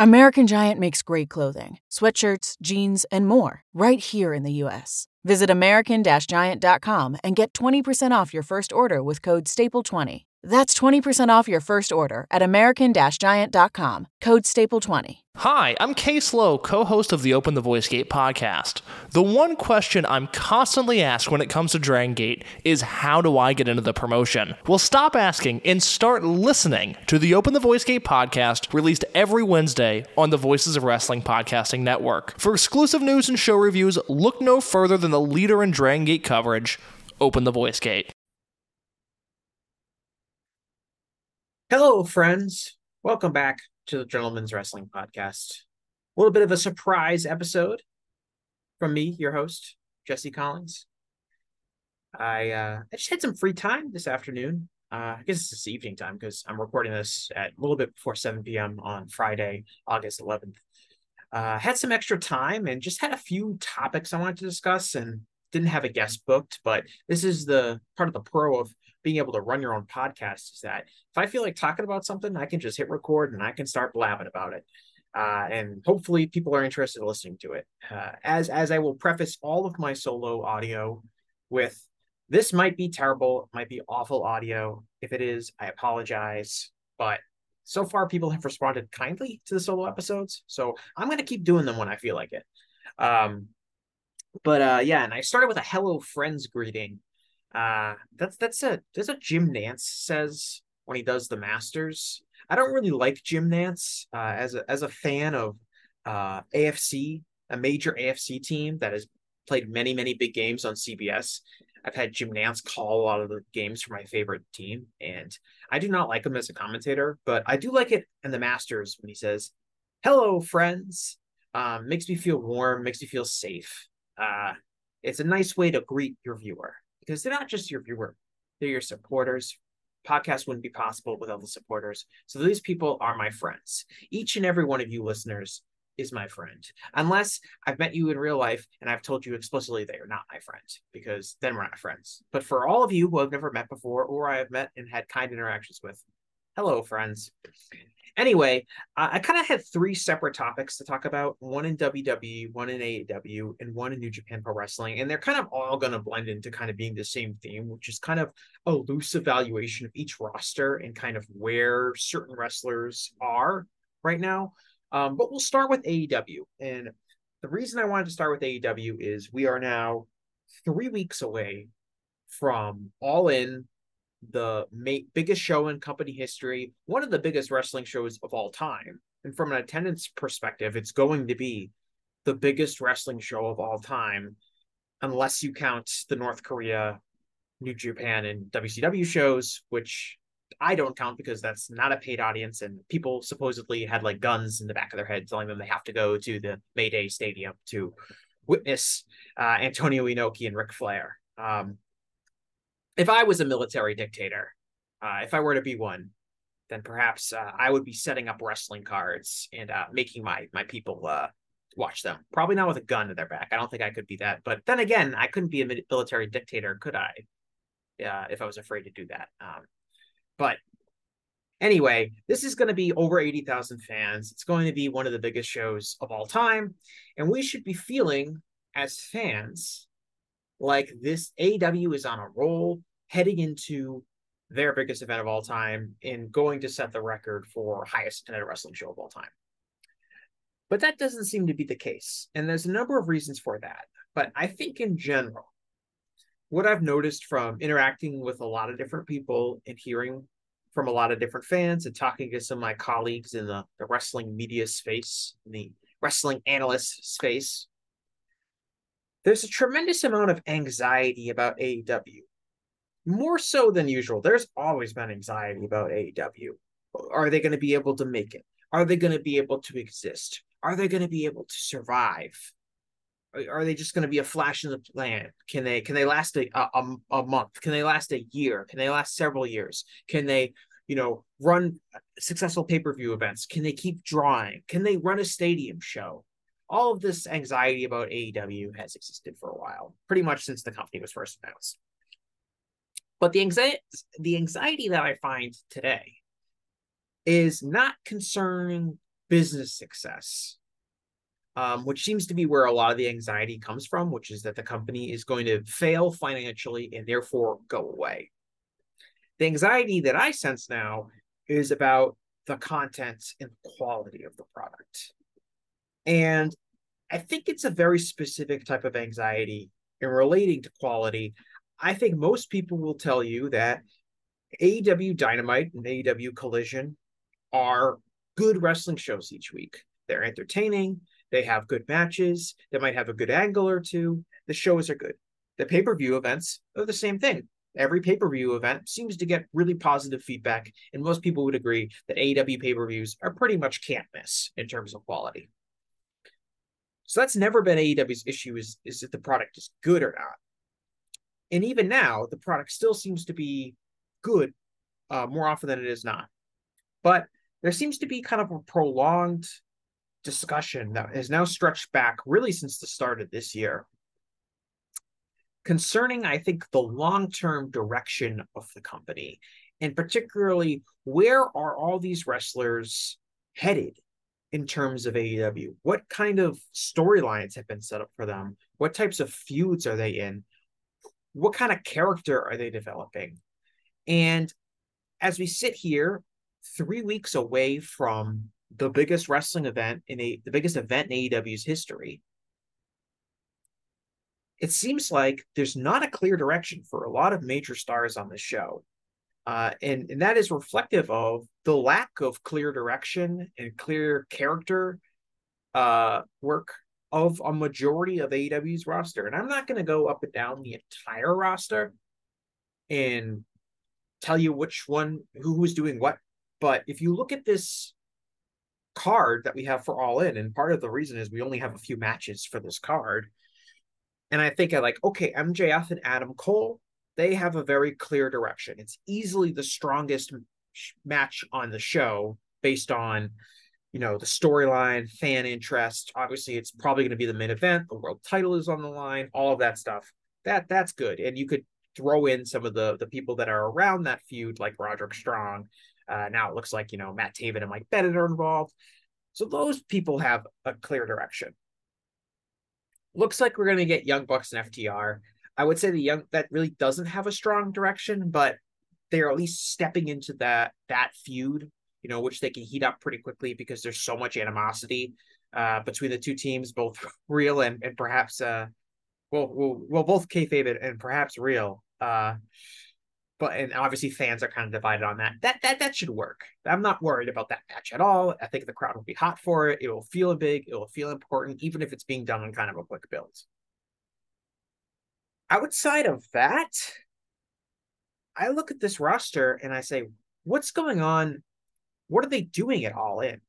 American Giant makes great clothing, sweatshirts, jeans, and more right here in the U.S. Visit American Giant.com and get 20% off your first order with code STAPLE20. That's 20% off your first order at American Giant.com, code STAPLE20. Hi, I'm Kay Lowe, co host of the Open the Voice Gate podcast. The one question I'm constantly asked when it comes to Dragon Gate is how do I get into the promotion? Well, stop asking and start listening to the Open the Voice Gate podcast released every Wednesday on the Voices of Wrestling Podcasting Network. For exclusive news and show reviews, look no further than the leader in Dragon Gate coverage, Open the Voice Gate. Hello, friends. Welcome back to the Gentlemen's Wrestling Podcast. A little bit of a surprise episode from me, your host, Jesse Collings. I uh, I just had some free time this afternoon. Uh, I guess it's this evening time because I'm recording this at a little bit before 7 p.m. on Friday, August 11th. Uh, had some extra time and just had a few topics I wanted to discuss and didn't have a guest booked, but this is the part of the pro of being able to run your own podcast is that if I feel like talking about something, I can just hit record and I can start blabbing about it. Uh, and hopefully people are interested in listening to it. Uh, as as I will preface all of my solo audio with this might be terrible, might be awful audio. If it is, I apologize. But so far, people have responded kindly to the solo episodes, so I'm going to keep doing them when I feel like it. Um, but uh, yeah, and I started with a hello friends greeting uh, that's that's a that's a Jim Nantz says when he does the Masters. I don't really like Jim Nantz uh, as a as a fan of uh, AFC, a major AFC team that has played many many big games on CBS. I've had Jim Nantz call a lot of the games for my favorite team, and I do not like him as a commentator, but I do like it in the Masters when he says, "Hello, friends." Um, makes me feel warm, makes me feel safe. Uh, it's a nice way to greet your viewer because they're not just your viewer, they're your supporters. Podcast wouldn't be possible without the supporters. So these people are my friends. Each and every one of you listeners is my friend. Unless I've met you in real life and I've told you explicitly they are not my friend, because then we're not friends. But for all of you who I've never met before or I have met and had kind interactions with, hello, friends. Anyway, I kind of had three separate topics to talk about one in WWE, one in AEW, and one in New Japan Pro Wrestling. And they're kind of all going to blend into kind of being the same theme, which is kind of a loose evaluation of each roster and kind of where certain wrestlers are right now. Um, but we'll start with AEW. And the reason I wanted to start with AEW is we are now three weeks away from All In the ma- biggest show in company history, one of the biggest wrestling shows of all time. And from an attendance perspective, it's going to be the biggest wrestling show of all time, unless you count the North Korea, New Japan, and WCW shows, which I don't count because that's not a paid audience. And people supposedly had like guns in the back of their head telling them they have to go to the Mayday Stadium to witness uh, Antonio Inoki and Ric Flair. Um, if I was a military dictator, uh, if I were to be one, then perhaps uh, I would be setting up wrestling cards and uh, making my my people uh, watch them. Probably not with a gun to their back. I don't think I could be that. But then again, I couldn't be a military dictator, could I? Yeah, if I was afraid to do that. Um, but anyway, this is going to be over eighty thousand fans. It's going to be one of the biggest shows of all time, and we should be feeling as fans like this AEW is on a roll heading into their biggest event of all time and going to set the record for highest attended wrestling show of all time. But that doesn't seem to be the case. And there's a number of reasons for that. But I think in general, what I've noticed from interacting with a lot of different people and hearing from a lot of different fans and talking to some of my colleagues in the, the wrestling media space, in the wrestling analyst space, there's a tremendous amount of anxiety about AEW more so than usual. There's always been anxiety about AEW. Are they going to be able to make it? Are they going to be able to exist? Are they going to be able to survive? Are they just going to be a flash in the pan? Can they can they last a, a, a month? Can they last a year? Can they last several years? Can they you know run successful pay per view events? Can they keep drawing? Can they run a stadium show? All of this anxiety about AEW has existed for a while, pretty much since the company was first announced. But the anxiety, the anxiety that I find today is not concerning business success, um, which seems to be where a lot of the anxiety comes from, which is that the company is going to fail financially and therefore go away. The anxiety that I sense now is about the content and quality of the product. And I think it's a very specific type of anxiety in relating to quality. I think most people will tell you that AEW Dynamite and AEW Collision are good wrestling shows each week. They're entertaining, they have good matches, they might have a good angle or two. The shows are good. The pay per view events are the same thing. Every pay per view event seems to get really positive feedback, and most people would agree that AEW pay per views are pretty much can't miss in terms of quality. So that's never been AEW's issue is, is that the product is good or not. And even now, the product still seems to be good uh, more often than it is not. But there seems to be kind of a prolonged discussion that has now stretched back really since the start of this year concerning, I think, the long term direction of the company, and particularly where are all these wrestlers headed in terms of AEW? What kind of storylines have been set up for them? What types of feuds are they in? What kind of character are they developing? And as we sit here, three weeks away from the biggest wrestling event in a the biggest event in AEW's history, it seems like there's not a clear direction for a lot of major stars on the show. Uh, and, and that is reflective of the lack of clear direction and clear character uh, work of a majority of AEW's roster. And I'm not going to go up and down the entire roster and tell you which one, who who's doing what. But if you look at this card that we have for All In, and part of the reason is we only have a few matches for this card, and I think I like, okay, MJF and Adam Cole, they have a very clear direction. It's easily the strongest match on the show based on, you know, the storyline, fan interest. Obviously, it's probably going to be the main event. The world title is on the line, all of that stuff. That that's good. And you could throw in some of the the people that are around that feud, like Roderick Strong. Uh, now it looks like you know Matt Taven and Mike Bennett are involved. So those people have a clear direction looks like we're going to get Young Bucks and FTR. I would say the young that really doesn't have a strong direction, but they're at least stepping into that that feud, you know, which they can heat up pretty quickly because there's so much animosity uh, between the two teams, both real and and perhaps uh, well, well, well both kayfabe and, and perhaps real. Uh, but and obviously fans are kind of divided on that. That that that should work. I'm not worried about that match at all. I think the crowd will be hot for it. It will feel big. It will feel important, even if it's being done on kind of a quick build. Outside of that, I look at this roster and I say, what's going on? What are they doing it all in?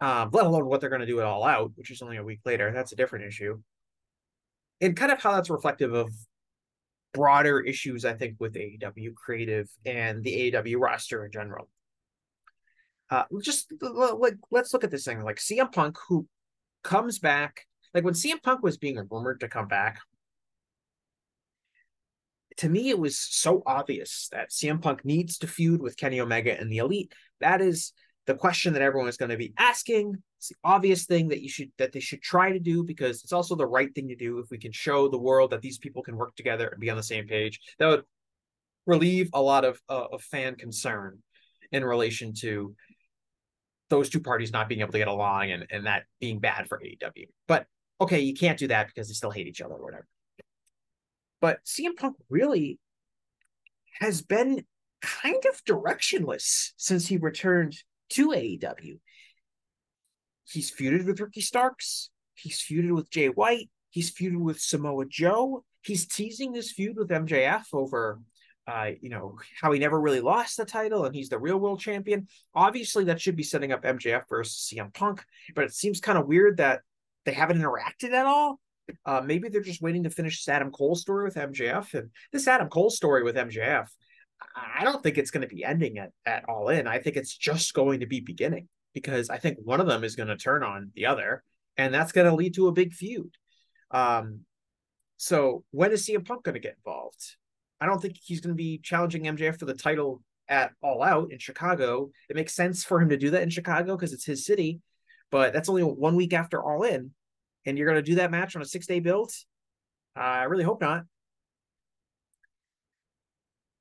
Um, let alone what they're going to do it all out, which is only a week later. That's a different issue. And kind of how that's reflective of broader issues, I think, with AEW creative and the AEW roster in general. Uh, just like let's look at this thing like CM Punk, who comes back. Like when CM Punk was being rumored to come back, to me it was so obvious that CM Punk needs to feud with Kenny Omega and the Elite. That is the question that everyone is going to be asking. It's the obvious thing that you should that they should try to do because it's also the right thing to do if we can show the world that these people can work together and be on the same page. That would relieve a lot of uh, of fan concern in relation to those two parties not being able to get along and, and that being bad for AEW. But okay, you can't do that because they still hate each other or whatever. But CM Punk really has been kind of directionless since he returned to AEW. He's feuded with Ricky Starks. He's feuded with Jay White. He's feuded with Samoa Joe. He's teasing this feud with MJF over, uh, you know, how he never really lost the title and he's the real world champion. Obviously, that should be setting up MJF versus CM Punk, but it seems kind of weird that they haven't interacted at all. Uh, maybe they're just waiting to finish this Adam Cole story with MJF. And this Adam Cole story with MJF, I don't think it's going to be ending at, at all in. I think it's just going to be beginning because I think one of them is going to turn on the other, and that's going to lead to a big feud. Um, so when is CM Punk going to get involved? I don't think he's going to be challenging MJF for the title at All Out in Chicago. It makes sense for him to do that in Chicago because it's his city, but that's only one week after All In, and you're going to do that match on a six day build. I really hope not.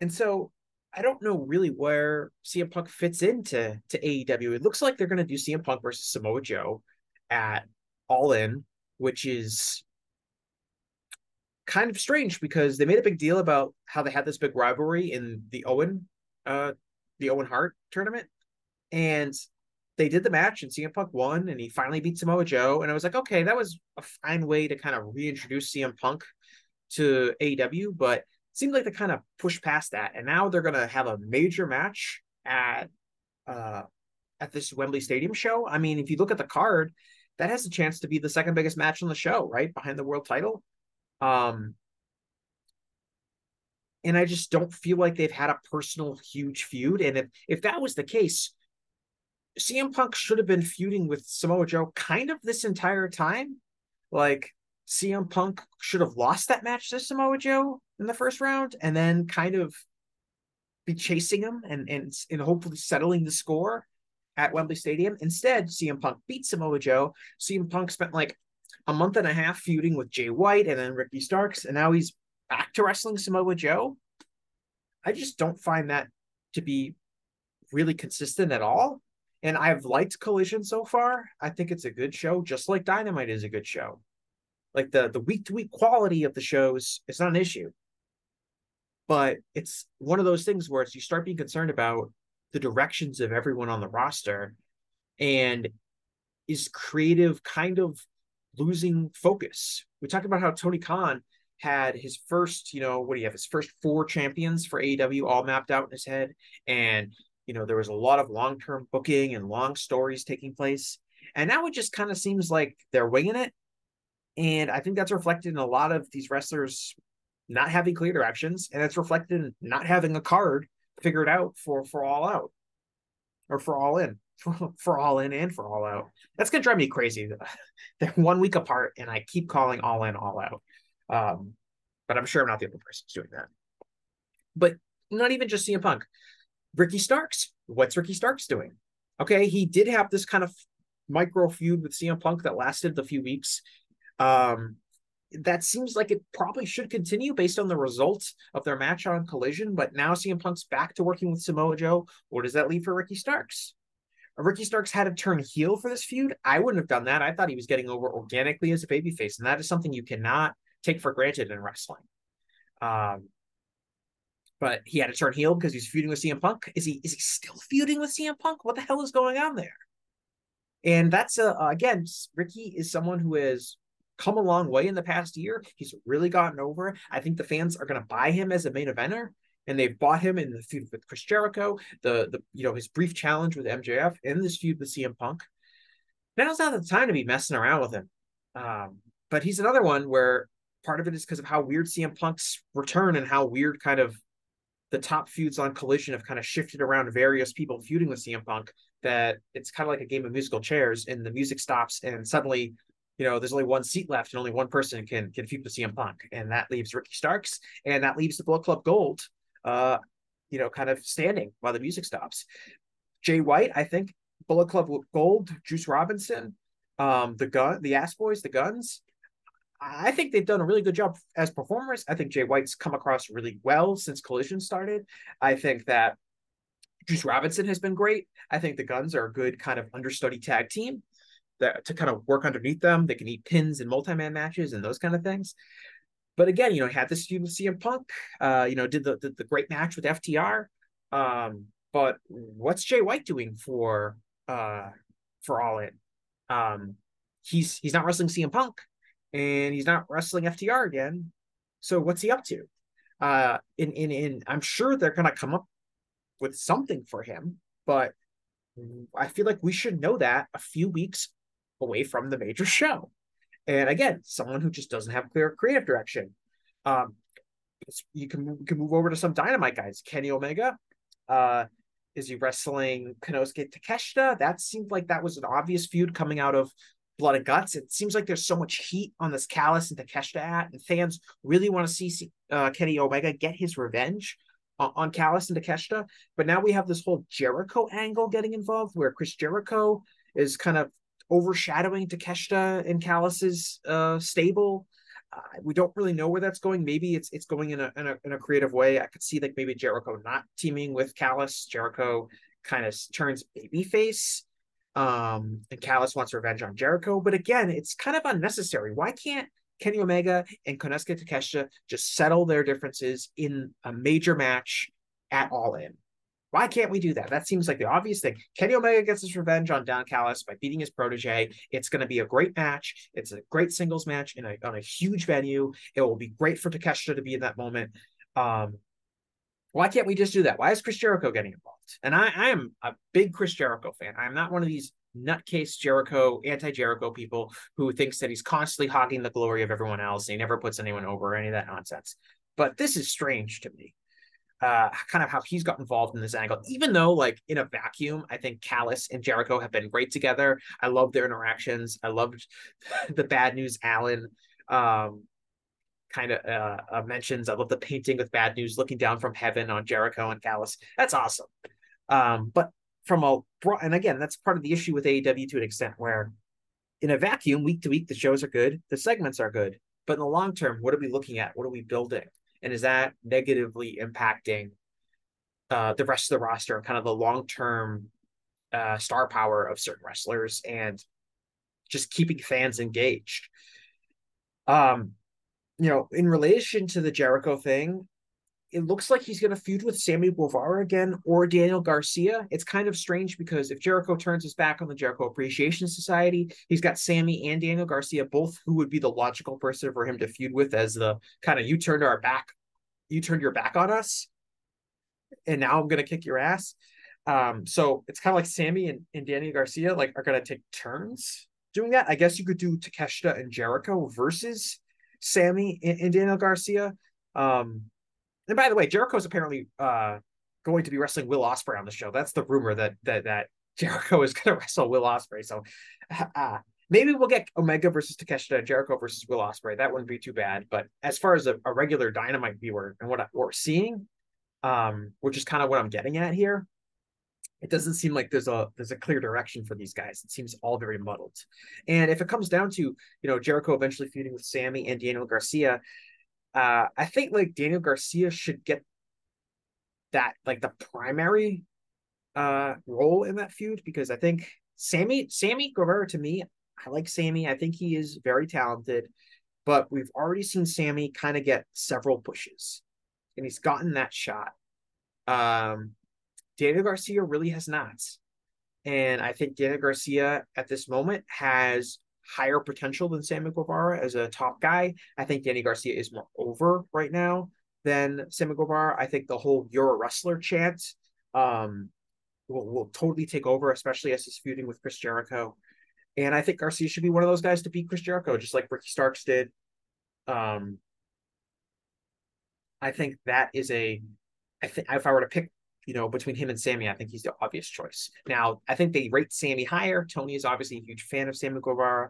And so I don't know really where CM Punk fits into to AEW. It looks like they're going to do CM Punk versus Samoa Joe at All In, which is kind of strange because they made a big deal about how they had this big rivalry in the Owen uh the Owen Hart tournament. And they did the match and CM Punk won and he finally beat Samoa Joe. And I was like, okay, that was a fine way to kind of reintroduce CM Punk to AEW, but seemed like they kind of pushed past that. And now they're gonna have a major match at uh at this Wembley Stadium show. I mean, if you look at the card, that has a chance to be the second biggest match on the show, right? Behind the world title. Um and I just don't feel like they've had a personal huge feud. And if if that was the case, CM Punk should have been feuding with Samoa Joe kind of this entire time. Like CM Punk should have lost that match to Samoa Joe in the first round and then kind of be chasing him and and, and hopefully settling the score at Wembley Stadium. Instead, CM Punk beat Samoa Joe. CM Punk spent like a month and a half feuding with Jay White and then Ricky Starks, and now he's back to wrestling Samoa Joe. I just don't find that to be really consistent at all. And I've liked Collision so far. I think it's a good show, just like Dynamite is a good show. Like the the week to week quality of the shows is not an issue. But it's one of those things where it's you start being concerned about the directions of everyone on the roster and is creative kind of losing focus. We talked about how Tony Khan had his first, you know, what do you have? His first four champions for AEW all mapped out in his head. And, you know, there was a lot of long term booking and long stories taking place. And now it just kind of seems like they're winging it. And I think that's reflected in a lot of these wrestlers not having clear directions. And it's reflected in not having a card figured out for for all out or for all in for, for all in and for all out that's gonna drive me crazy they're one week apart and i keep calling all in all out um, but I'm sure I'm not the only person who's doing that. But not even just CM Punk. Ricky Starks. What's Ricky Starks doing? Okay, he did have this kind of micro feud with CM Punk that lasted a few weeks. Um, that seems like it probably should continue based on the results of their match on Collision. But now CM Punk's back to working with Samoa Joe. What does that leave for Ricky Starks? Ricky Starks had to turn heel for this feud. I wouldn't have done that. I thought he was getting over organically as a babyface, and that is something you cannot take for granted in wrestling. Um, but he had to turn heel because he's feuding with CM Punk. Is he is he still feuding with CM Punk? What the hell is going on there? And that's uh, again, Ricky is someone who has come a long way in the past year. He's really gotten over. I think the fans are going to buy him as a main eventer, and they've bought him in the feud with Chris Jericho, the the you know his brief challenge with MJF, and this feud with CM Punk. Now's not the time to be messing around with him. Um, but he's another one where part of it is because of how weird CM Punk's return and how weird kind of the top feuds on Collision have kind of shifted around various people feuding with CM Punk. That it's kind of like a game of musical chairs, and the music stops, and suddenly, you know, there's only one seat left, and only one person can can feud with CM Punk, and that leaves Ricky Starks, and that leaves the Bullet Club Gold, uh, you know, kind of standing while the music stops. Jay White, I think, Bullet Club Gold, Juice Robinson, um, the gun, the Ass Boys, the Gunns, I think they've done a really good job as performers. I think Jay White's come across really well since Collision started. I think that Juice Robinson has been great. I think the Gunns are a good kind of understudy tag team that to kind of work underneath them. They can eat pins in multi-man matches and those kind of things. But again, you know, had this feud with CM Punk. Uh, you know, did the, the, the great match with FTR. Um, but what's Jay White doing for uh for All In? Um, he's he's not wrestling CM Punk and he's not wrestling FTR again. So what's he up to? Uh, in in in, I'm sure they're gonna come up with something for him, but I feel like we should know that a few weeks away from the major show. And again, someone who just doesn't have clear creative direction. Um, you can you can move over to some dynamite guys. Kenny Omega, uh, is he wrestling Konosuke Takeshita? That seemed like that was an obvious feud coming out of blood and guts. It seems like there's so much heat on this Callis and Takeshita at, and fans really want to see uh, Kenny Omega get his revenge on, on Callis and Takeshita. But now we have this whole Jericho angle getting involved where Chris Jericho is kind of overshadowing Takeshita and Callis's uh, stable. Uh, we don't really know where that's going. Maybe it's it's going in a, in a in a creative way. I could see like maybe Jericho not teaming with Callis. Jericho kind of turns babyface. Um, and Callis wants revenge on Jericho, but again, it's kind of unnecessary. Why can't Kenny Omega and Konosuke Takeshita just settle their differences in a major match at All In. Why can't we do that? That seems like the obvious thing. Kenny Omega gets his revenge on Don Callis by beating his protege. It's going to be a great match. It's a great singles match in a, on a huge venue. It will be great for Takeshita to be in that moment. Um, why can't we just do that? Why is Chris Jericho getting involved? And I, I am a big Chris Jericho fan. I'm not one of these nutcase Jericho, anti Jericho people who thinks that he's constantly hogging the glory of everyone else. And he never puts anyone over or any of that nonsense. But this is strange to me. Uh, kind of how he's got involved in this angle, even though, like in a vacuum, I think Callis and Jericho have been great together. I love their interactions. I loved the bad news Allen um, kind of uh, uh, mentions. I love the painting with bad news looking down from heaven on Jericho and Callis. That's awesome. Um, but from a broad, and again, that's part of the issue with AEW to an extent where in a vacuum, week to week, the shows are good, the segments are good. But in the long term, what are we looking at? What are we building? And is that negatively impacting uh, the rest of the roster and kind of the long term uh, star power of certain wrestlers and just keeping fans engaged? Um, you know, in relation to the Jericho thing, it looks like he's going to feud with Sammy Guevara again or Daniel Garcia. It's kind of strange because if Jericho turns his back on the Jericho Appreciation Society, he's got Sammy and Daniel Garcia, both who would be the logical person for him to feud with as the kind of you turned our back, you turned your back on us, and now I'm going to kick your ass. Um, so it's kind of like Sammy and, and Daniel Garcia like are going to take turns doing that. I guess you could do Takeshita and Jericho versus Sammy and, and Daniel Garcia. Um, and by the way, Jericho is apparently uh, going to be wrestling Will Ospreay on the show. That's the rumor that that that Jericho is going to wrestle Will Ospreay. So uh, maybe we'll get Omega versus Takeshita, Jericho versus Will Ospreay. That wouldn't be too bad. But as far as a, a regular Dynamite viewer and what, I, what we're seeing, um, which is kind of what I'm getting at here, it doesn't seem like there's a there's a clear direction for these guys. It seems all very muddled. And if it comes down to you know Jericho eventually feuding with Sammy and Daniel Garcia, uh, I think like Daniel Garcia should get that like the primary uh role in that feud because I think Sammy Sammy Guevara to me, I like Sammy. I think he is very talented, but we've already seen Sammy kind of get several pushes, and he's gotten that shot. Um, Daniel Garcia really has not, and I think Daniel Garcia at this moment has higher potential than Sammy Guevara as a top guy. I think Danny Garcia is more over right now than Sammy Guevara. I think the whole "You're a wrestler" chant um, will, will totally take over, especially as he's feuding with Chris Jericho. And I think Garcia should be one of those guys to beat Chris Jericho, just like Ricky Starks did. Um, I think that is a. I think if I were to pick you know, between him and Sammy, I think he's the obvious choice. Now, I think they rate Sammy higher. Tony is obviously a huge fan of Sammy Guevara.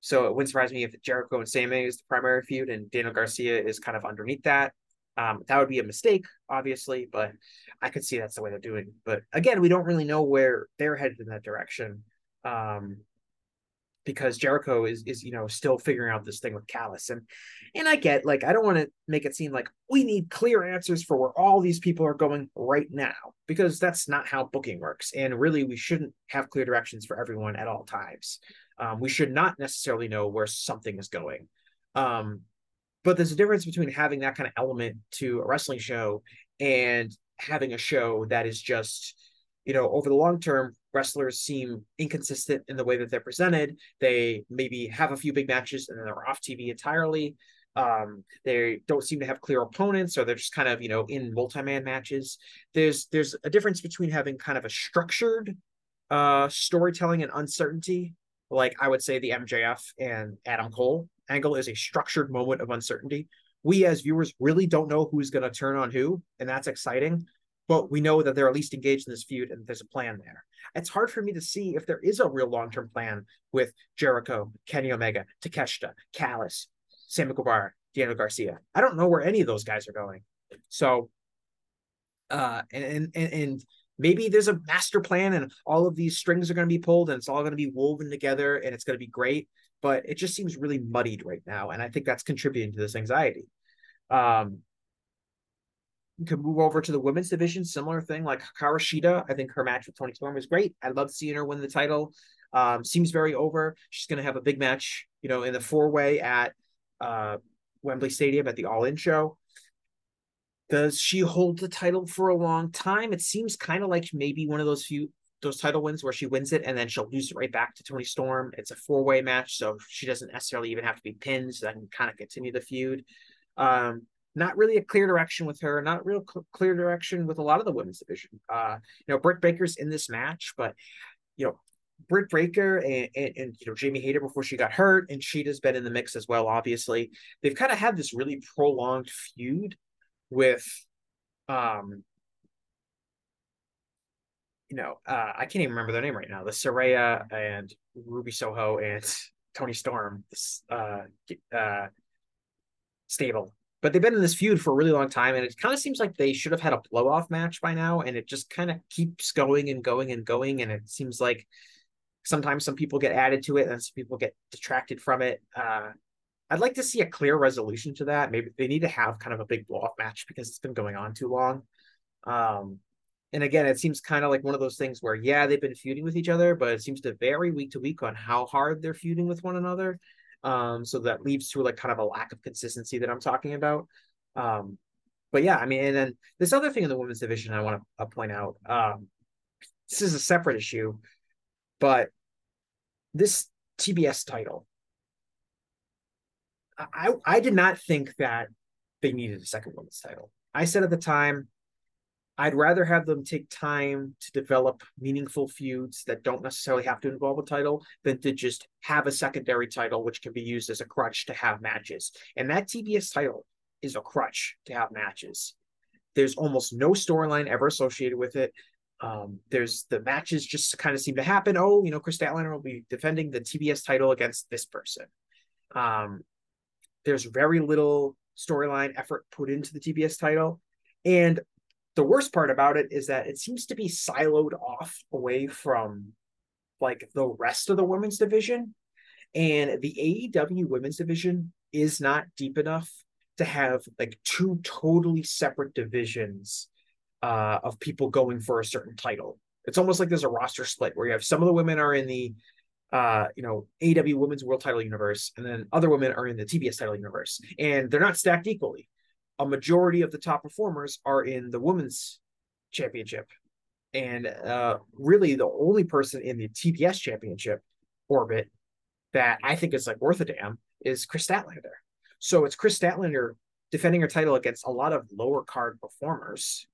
So it wouldn't surprise me if Jericho and Sammy is the primary feud and Daniel Garcia is kind of underneath that. Um, that would be a mistake, obviously, but I could see that's the way they're doing. But again, we don't really know where they're headed in that direction. Um, because Jericho is is you know still figuring out this thing with Callis and and I get like I don't want to make it seem like we need clear answers for where all these people are going right now because that's not how booking works and really we shouldn't have clear directions for everyone at all times. Um, we should not necessarily know where something is going. Um, but there's a difference between having that kind of element to a wrestling show and having a show that is just you know over the long term wrestlers seem inconsistent in the way that they're presented. They maybe have a few big matches and then they're off TV entirely. Um, they don't seem to have clear opponents, or they're just kind of you know in multi-man matches. There's there's a difference between having kind of a structured uh, storytelling and uncertainty, like I would say the MJF and Adam Cole angle is a structured moment of uncertainty. We as viewers really don't know who's going to turn on who, and that's exciting but we know that they're at least engaged in this feud and there's a plan there. It's hard for me to see if there is a real long term plan with Jericho, Kenny Omega, Takeshita, Callis, Sammy Guevara, Daniel Garcia. I don't know where any of those guys are going. So Uh, and and and maybe there's a master plan and all of these strings are going to be pulled and it's all going to be woven together and it's going to be great but it just seems really muddied right now and i think that's contributing to this anxiety um you can move over to the women's division similar thing like Hikaru i think her match with Toni Storm was great i love seeing her win the title um seems very over she's going to have a big match you know in the four way at uh wembley stadium at the all in show does she hold the title for a long time? It seems kind of like maybe one of those few those title wins where she wins it and then she'll lose it right back to Toni Storm. It's a four way match, so she doesn't necessarily even have to be pinned, so that can kind of continue the feud. Um, not really a clear direction with her. Not real cl- clear direction with a lot of the women's division. Uh, you know, Britt Baker's in this match, but you know, Britt Baker and, and, and, you know Jamie Hayter before she got hurt, and Shida's been in the mix as well. Obviously, they've kind of had this really prolonged feud with um you know, uh, I can't even remember their name right now. The Saraya and Ruby Soho and Toni Storm, uh, uh, stable. But they've been in this feud for a really long time, and it kind of seems like they should have had a blow off match by now, and it just kind of keeps going and going and going. And it seems like sometimes some people get added to it, and some people get detracted from it. Uh, I'd like to see a clear resolution to that. Maybe they need to have kind of a big blow off match because it's been going on too long. Um, and again, it seems kind of like one of those things where, yeah, they've been feuding with each other, but it seems to vary week to week on how hard they're feuding with one another. Um, so that leads to like kind of a lack of consistency that I'm talking about. Um, but yeah, I mean, and then this other thing in the women's division I want to uh, point out. Um, this is a separate issue, but this TBS title I I did not think that they needed a second women's title. I said at the time, I'd rather have them take time to develop meaningful feuds that don't necessarily have to involve a title than to just have a secondary title, which can be used as a crutch to have matches. And that TBS title is a crutch to have matches. There's almost no storyline ever associated with it. Um, there's the matches just kind of seem to happen. Oh, you know, Kris Statlander will be defending the TBS title against this person. Um, there's very little storyline effort put into the TBS title. And the worst part about it is that it seems to be siloed off away from like the rest of the women's division. And the AEW women's division is not deep enough to have like two totally separate divisions uh, of people going for a certain title. It's almost like there's a roster split where you have some of the women are in the uh, you know, AW Women's World Title universe, and then other women are in the TBS title universe, and they're not stacked equally. A majority of the top performers are in the Women's Championship, and uh, really the only person in the TBS Championship orbit that I think is like worth a damn is Kris Statlander. So it's Kris Statlander defending her title against a lot of lower card performers.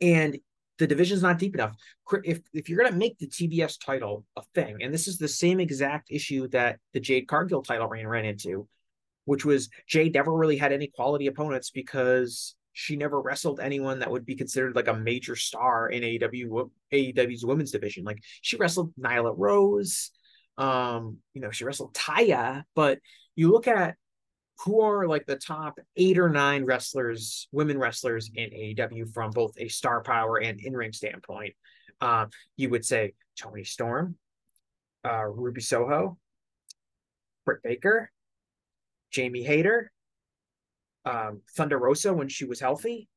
And the division's not deep enough. If if you're gonna make the TBS title a thing, and this is the same exact issue that the Jade Cargill title reign ran into, which was Jade never really had any quality opponents because she never wrestled anyone that would be considered like a major star in AEW AEW's women's division. Like she wrestled Nyla Rose, um, you know, she wrestled Taya, but you look at who are like the top eight or nine wrestlers, women wrestlers in AEW from both a star power and in ring standpoint. Uh, you would say Toni Storm, uh, Ruby Soho, Britt Baker, Jamie Hayter, um, Thunder Rosa when she was healthy,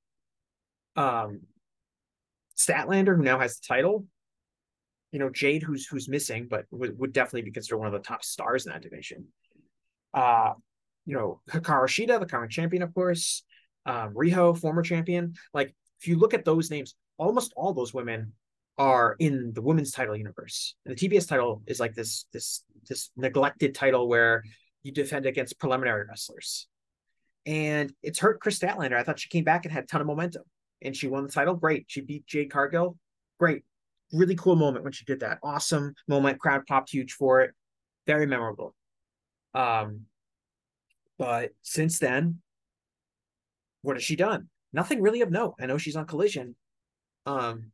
um, Statlander who now has the title, you know Jade who's who's missing but would, would definitely be considered one of the top stars in that division. Uh, you know, Hikaru Shida, the current champion, of course, um, Riho, former champion. Like, if you look at those names, almost all those women are in the women's title universe. And the TBS title is like this this this neglected title where you defend against preliminary wrestlers. And it's hurt Kris Statlander. I thought she came back and had a ton of momentum. And she won the title. Great. She beat Jade Cargill. Great. Really cool moment when she did that. Awesome moment. Crowd popped huge for it. Very memorable. Um, but since then, what has she done? Nothing really of note. I know she's on collision. Um,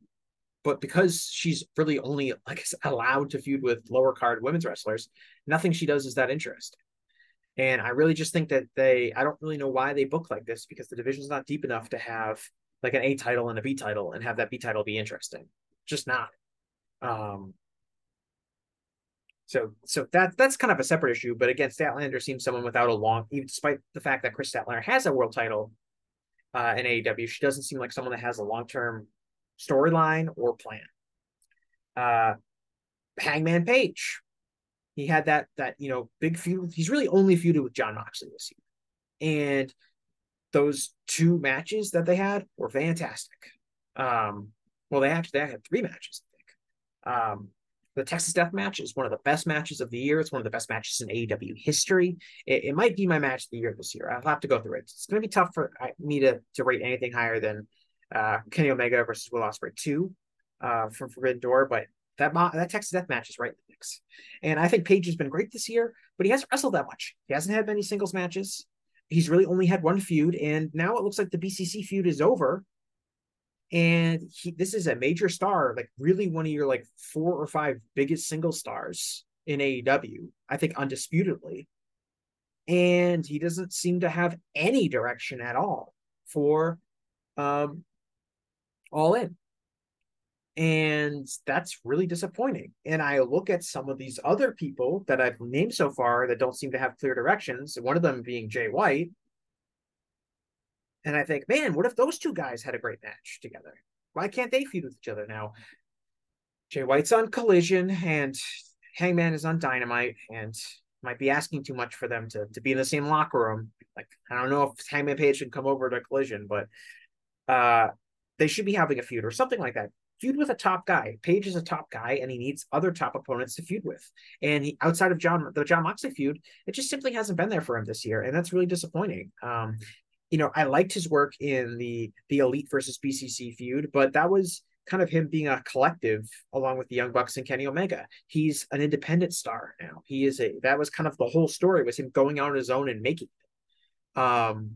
but because she's really only like allowed to feud with lower card women's wrestlers, nothing she does is that interesting. And I really just think that they I don't really know why they book like this because the division's not deep enough to have like an A title and a B title and have that B title be interesting. Just not. Um, so so that that's kind of a separate issue. But again, Statlander seems someone without a long, even despite the fact that Kris Statlander has a world title uh, in AEW, she doesn't seem like someone that has a long term storyline or plan. Uh, Hangman Page, he had that that you know big feud. He's really only feuded with Jon Moxley this year, and those two matches that they had were fantastic. Um, well, they actually they had three matches, I think. Um, the Texas Death Match is one of the best matches of the year. It's one of the best matches in AEW history. It, it might be my match of the year this year. I'll have to go through it. It's going to be tough for me to, to rate anything higher than uh, Kenny Omega versus Will Ospreay 2 uh, from Forbidden Door, but that that Texas Death Match is right And I think Page has been great this year, but he hasn't wrestled that much. He hasn't had many singles matches. He's really only had one feud, and now it looks like the BCC feud is over and he this is a major star like really one of your like four or five biggest single stars in AEW I think undisputedly and he doesn't seem to have any direction at all for um all in and that's really disappointing and i look at some of these other people that i've named so far that don't seem to have clear directions one of them being jay white and I think, man, what if those two guys had a great match together? Why can't they feud with each other now? Jay White's on Collision and Hangman is on Dynamite, and might be asking too much for them to, to be in the same locker room. Like, I don't know if Hangman Page should come over to Collision, but uh, they should be having a feud or something like that. Feud with a top guy. Page is a top guy, and he needs other top opponents to feud with. And he, outside of Jon, the Jon Moxley feud, it just simply hasn't been there for him this year, and that's really disappointing. Um, you know, I liked his work in the the Elite versus BCC feud, but that was kind of him being a collective along with the Young Bucks and Kenny Omega. He's an independent star now. He is a that was kind of the whole story was him going out on his own and making it. Um,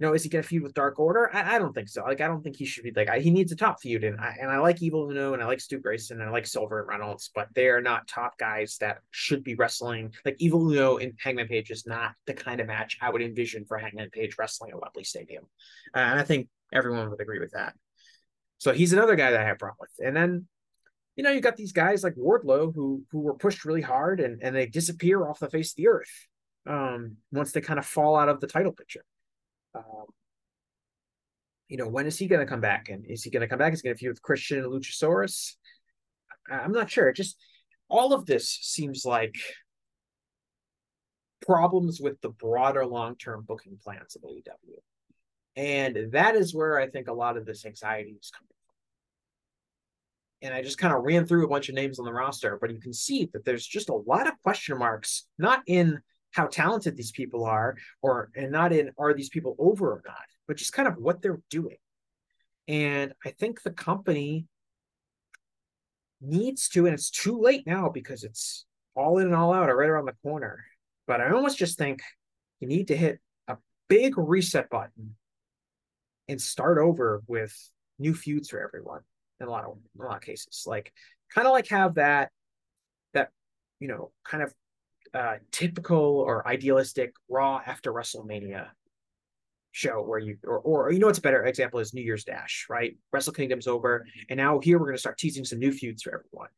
you know, is he going to feud with Dark Order? I, I, don't think so. Like, I don't think he should be like, I, he needs a top feud. And I, and I like Evil Uno and I like Stu Grayson and I like Silver and Reynolds, but they are not top guys that should be wrestling. Like, Evil Uno and Hangman Page is not the kind of match I would envision for Hangman Page wrestling at Wembley Stadium. Uh, and I think everyone would agree with that. So he's another guy that I have problem with. And then, you know, you got these guys like Wardlow who who were pushed really hard and, and they disappear off the face of the earth um, once they kind of fall out of the title picture. Um, you know, when is he going to come back? And is he going to come back? Is he going to feud with Christian and Luchasaurus? I'm not sure. Just all of this seems like problems with the broader long-term booking plans of AEW. And that is where I think a lot of this anxiety is coming from. And I just kind of ran through a bunch of names on the roster, but you can see that there's just a lot of question marks, not in how talented these people are or and not in are these people over or not but just kind of what they're doing. And i think the company needs to and it's too late now because it's all in and all out or right around the corner but i almost just think you need to hit a big reset button and start over with new feuds for everyone in a lot of in a lot of cases. Like kind of like have that that you know kind of uh, typical or idealistic Raw after WrestleMania show where you or or you know what's a better example is New Year's Dash, right? Wrestle Kingdom's over, and now here we're going to start teasing some new feuds for everyone.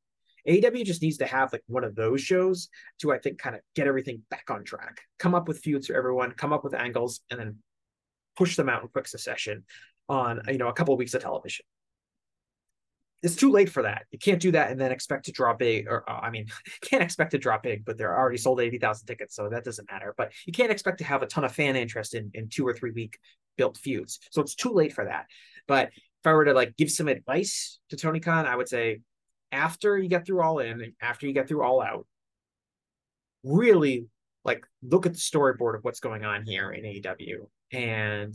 AEW just needs to have like one of those shows to I think kind of get everything back on track, come up with feuds for everyone, come up with angles, and then push them out in quick succession on you know a couple of weeks of television it's too late for that. You can't do that and then expect to draw big. Or uh, I mean, can't expect to draw big, but they're already sold eighty thousand tickets, so that doesn't matter. But you can't expect to have a ton of fan interest in in two or three week built feuds. So it's too late for that. But if I were to like give some advice to Tony Khan, I would say after you get through all in, after you get through all out, really like look at the storyboard of what's going on here in AEW and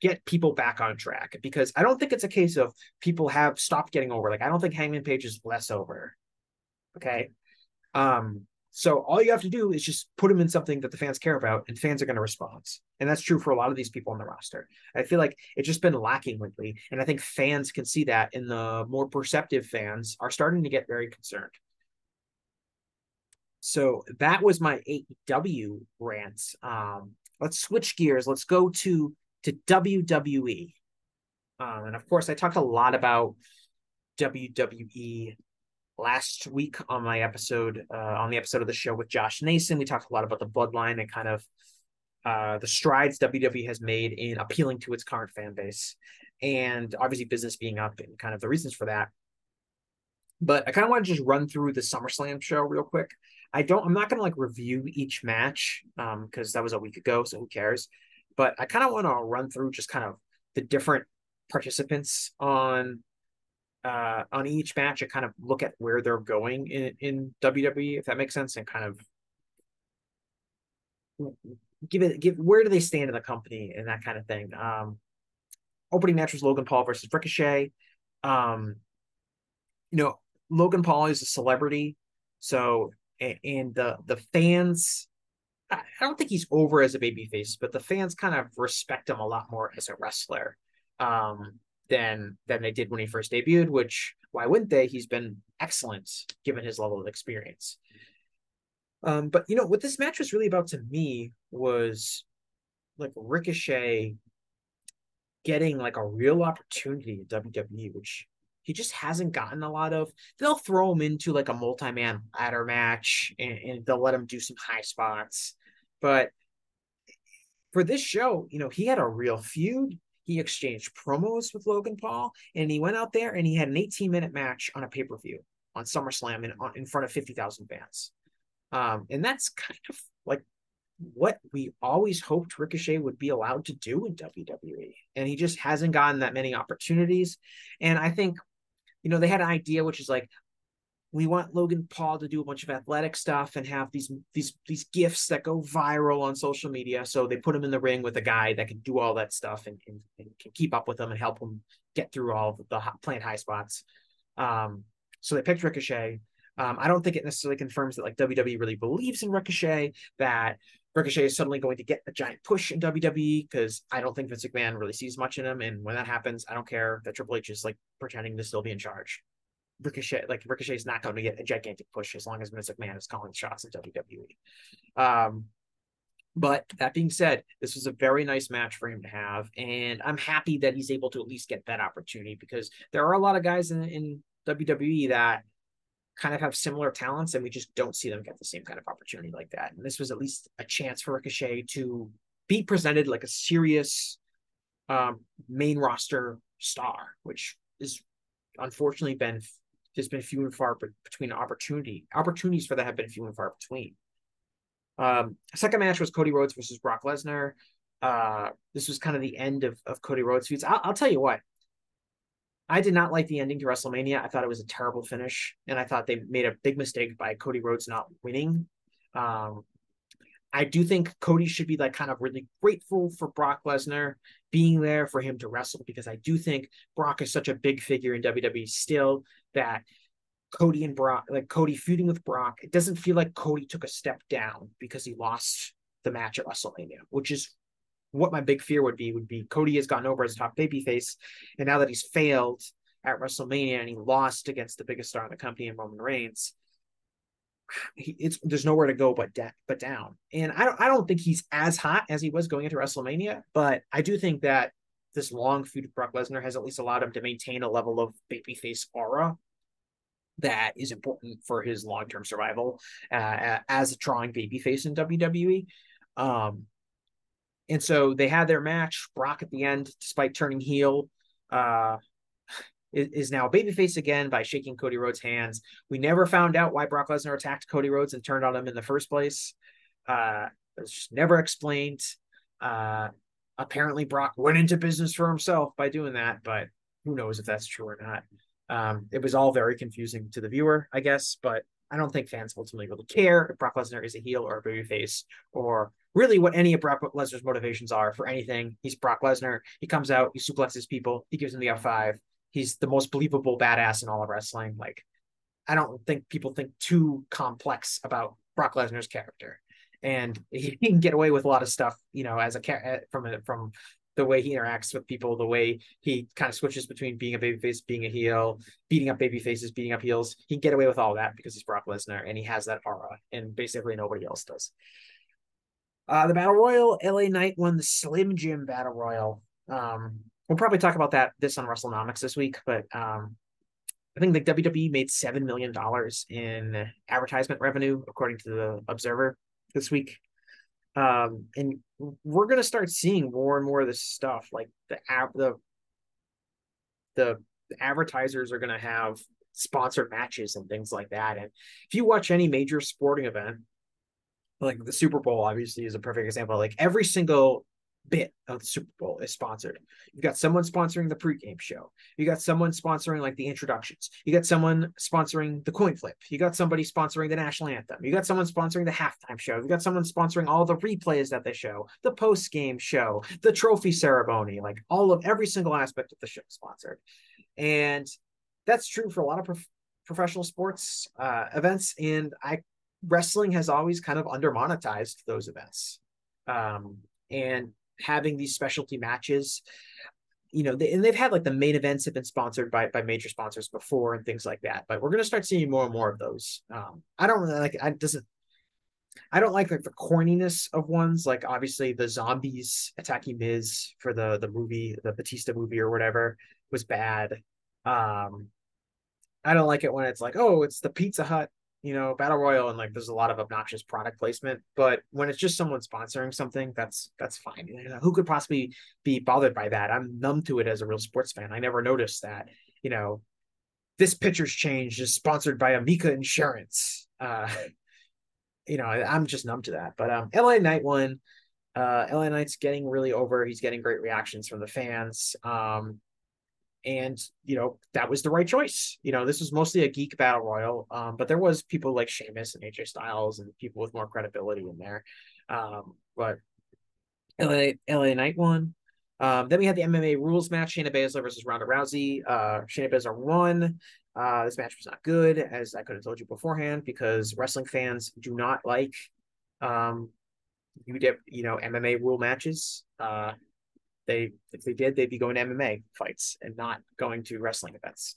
get people back on track because I don't think it's a case of people have stopped getting over. Like I don't think Hangman Page is less over. Okay. Um, so all you have to do is just put them in something that the fans care about, and fans are going to respond. And that's true for a lot of these people on the roster. I feel like it's just been lacking lately, and I think fans can see that, and the more perceptive fans are starting to get very concerned. So that was my AEW rant. Um, let's switch gears. Let's go to to WWE. Um, and of course, I talked a lot about WWE last week on my episode, uh, on the episode of the show with Josh Nason. We talked a lot about the bloodline and kind of uh, the strides WWE has made in appealing to its current fan base, and obviously business being up and kind of the reasons for that. But I kind of want to just run through the SummerSlam show real quick. I don't. I'm not going to like review each match because um, that was a week ago, so who cares? But I kind of want to run through just kind of the different participants on uh, on each match and kind of look at where they're going in, in WWE, if that makes sense, and kind of give it give where do they stand in the company and that kind of thing. Um, opening match was Logan Paul versus Ricochet. Um, you know, Logan Paul is a celebrity, so and the the fans. I don't think he's over as a babyface, but the fans kind of respect him a lot more as a wrestler. Um, than than they did when he first debuted. Which why wouldn't they? He's been excellent given his level of experience. Um, but you know what this match was really about to me was like Ricochet getting like a real opportunity in WWE, which he just hasn't gotten a lot of. They'll throw him into like a multi-man ladder match and, and they'll let him do some high spots. But for this show, you know, he had a real feud. He exchanged promos with Logan Paul, and he went out there and he had an 18 minute match on a pay per view on SummerSlam in, in front of 50,000 fans. Um, and that's kind of like what we always hoped Ricochet would be allowed to do in WWE. And he just hasn't gotten that many opportunities. And I think, you know, they had an idea, which is like, we want Logan Paul to do a bunch of athletic stuff and have these these these gifts that go viral on social media. So they put him in the ring with a guy that can do all that stuff and, and, and can keep up with him and help him get through all the, plant high spots. Um, so they picked Ricochet. Um, I don't think it necessarily confirms that like WWE really believes in Ricochet, that Ricochet is suddenly going to get a giant push in WWE because I don't think Vince McMahon really sees much in him. And when that happens, I don't care that Triple H is like pretending to still be in charge. Ricochet, like Ricochet is not going to get a gigantic push as long as Vince McMahon is calling shots in WWE. Um, but that being said, this was a very nice match for him to have, and I'm happy that he's able to at least get that opportunity because there are a lot of guys in, in WWE that kind of have similar talents, and we just don't see them get the same kind of opportunity like that. And this was at least a chance for Ricochet to be presented like a serious um, main roster star, which is unfortunately been there's been few and far between opportunity opportunities for that have been few and far between. Um, second match was Cody Rhodes versus Brock Lesnar. Uh, this was kind of the end of, of Cody Rhodes feuds. I'll, I'll tell you what, I did not like the ending to WrestleMania. I thought it was a terrible finish, and I thought they made a big mistake by Cody Rhodes not winning. Um, I do think Cody should be like kind of really grateful for Brock Lesnar being there for him to wrestle because I do think Brock is such a big figure in WWE still that Cody and Brock, like Cody feuding with Brock, it doesn't feel like Cody took a step down because he lost the match at WrestleMania, which is what my big fear would be. Would be Cody has gotten over as top babyface, and now that he's failed at WrestleMania and he lost against the biggest star in the company in Roman Reigns, he, it's there's nowhere to go but de- but down. And I don't I don't think he's as hot as he was going into WrestleMania, but I do think that this long feud with Brock Lesnar has at least allowed him to maintain a level of babyface aura that is important for his long term survival uh, as a drawing babyface in WWE. Um, and so they had their match. Brock at the end, despite turning heel, uh, is, now babyface again by shaking Cody Rhodes' hands. We never found out why Brock Lesnar attacked Cody Rhodes and turned on him in the first place. Uh, it was just never explained. Uh, apparently, Brock went into business for himself by doing that, but who knows if that's true or not. Um, it was all very confusing to the viewer, I guess, but I don't think fans ultimately really care if Brock Lesnar is a heel or a babyface or really what any of Brock Lesnar's motivations are for anything. He's Brock Lesnar. He comes out, he suplexes people, he gives them the F5 he's the most believable badass in all of wrestling. Like, I don't think people think too complex about Brock Lesnar's character, and he, can get away with a lot of stuff. You know, as a eh, from a, from the way he interacts with people, the way he kind of switches between being a babyface, being a heel, beating up baby faces, beating up heels. He can get away with all that because he's Brock Lesnar and he has that aura, and basically nobody else does. Uh, the Battle Royal, LA Knight won the Slim Jim Battle Royal. Um, we'll probably talk about that this on WrestleNomics this week, but um, I think the WWE made seven million dollars in advertisement revenue according to the Observer this week. Um, and we're gonna start seeing more and more of this stuff. Like the app, the the advertisers are gonna have sponsored matches and things like that. And if you watch any major sporting event, like the Super Bowl, obviously is a perfect example. Like every single bit of the Super Bowl is sponsored. You've got someone sponsoring the pregame show. You got someone sponsoring like the introductions. You got someone sponsoring the coin flip. You got somebody sponsoring the national anthem. You got someone sponsoring the halftime show. You got someone sponsoring all the replays that they show, the post game show, the trophy ceremony, like all of every single aspect of the show sponsored. And that's true for a lot of prof- professional sports uh, events. And I wrestling has always kind of under monetized those events. Um, and having these specialty matches you know they, and they've had like the main events have been sponsored by by major sponsors before and things like that but we're going to start seeing more and more of those. Um i don't really like i doesn't i don't like like the corniness of ones like obviously the zombies attacking miz for the the movie the batista movie or whatever was bad. Um i don't like it when it's like oh it's the pizza hut you know, battle royal and like there's a lot of obnoxious product placement. But when it's just someone sponsoring something, that's that's fine. You know, who could possibly be bothered by that? I'm numb to it as a real sports fan. I never noticed that. You know, this pitcher's change is sponsored by Amica Insurance. Uh, you know, I'm just numb to that. But um, LA Knight won. Uh, LA Knight's getting really over. He's getting great reactions from the fans. Um, and you know that was the right choice. You know, this was mostly a geek battle royal, um, but there was people like Sheamus and AJ Styles and people with more credibility in there. Um, but LA LA Knight won. Um, then we had the MMA rules match: Shayna Baszler versus Ronda Rousey. Uh, Shayna Baszler won. Uh, this match was not good, as I could have told you beforehand, because wrestling fans do not like um, you you know MMA rule matches. Uh, they if they did, they'd be going to MMA fights and not going to wrestling events.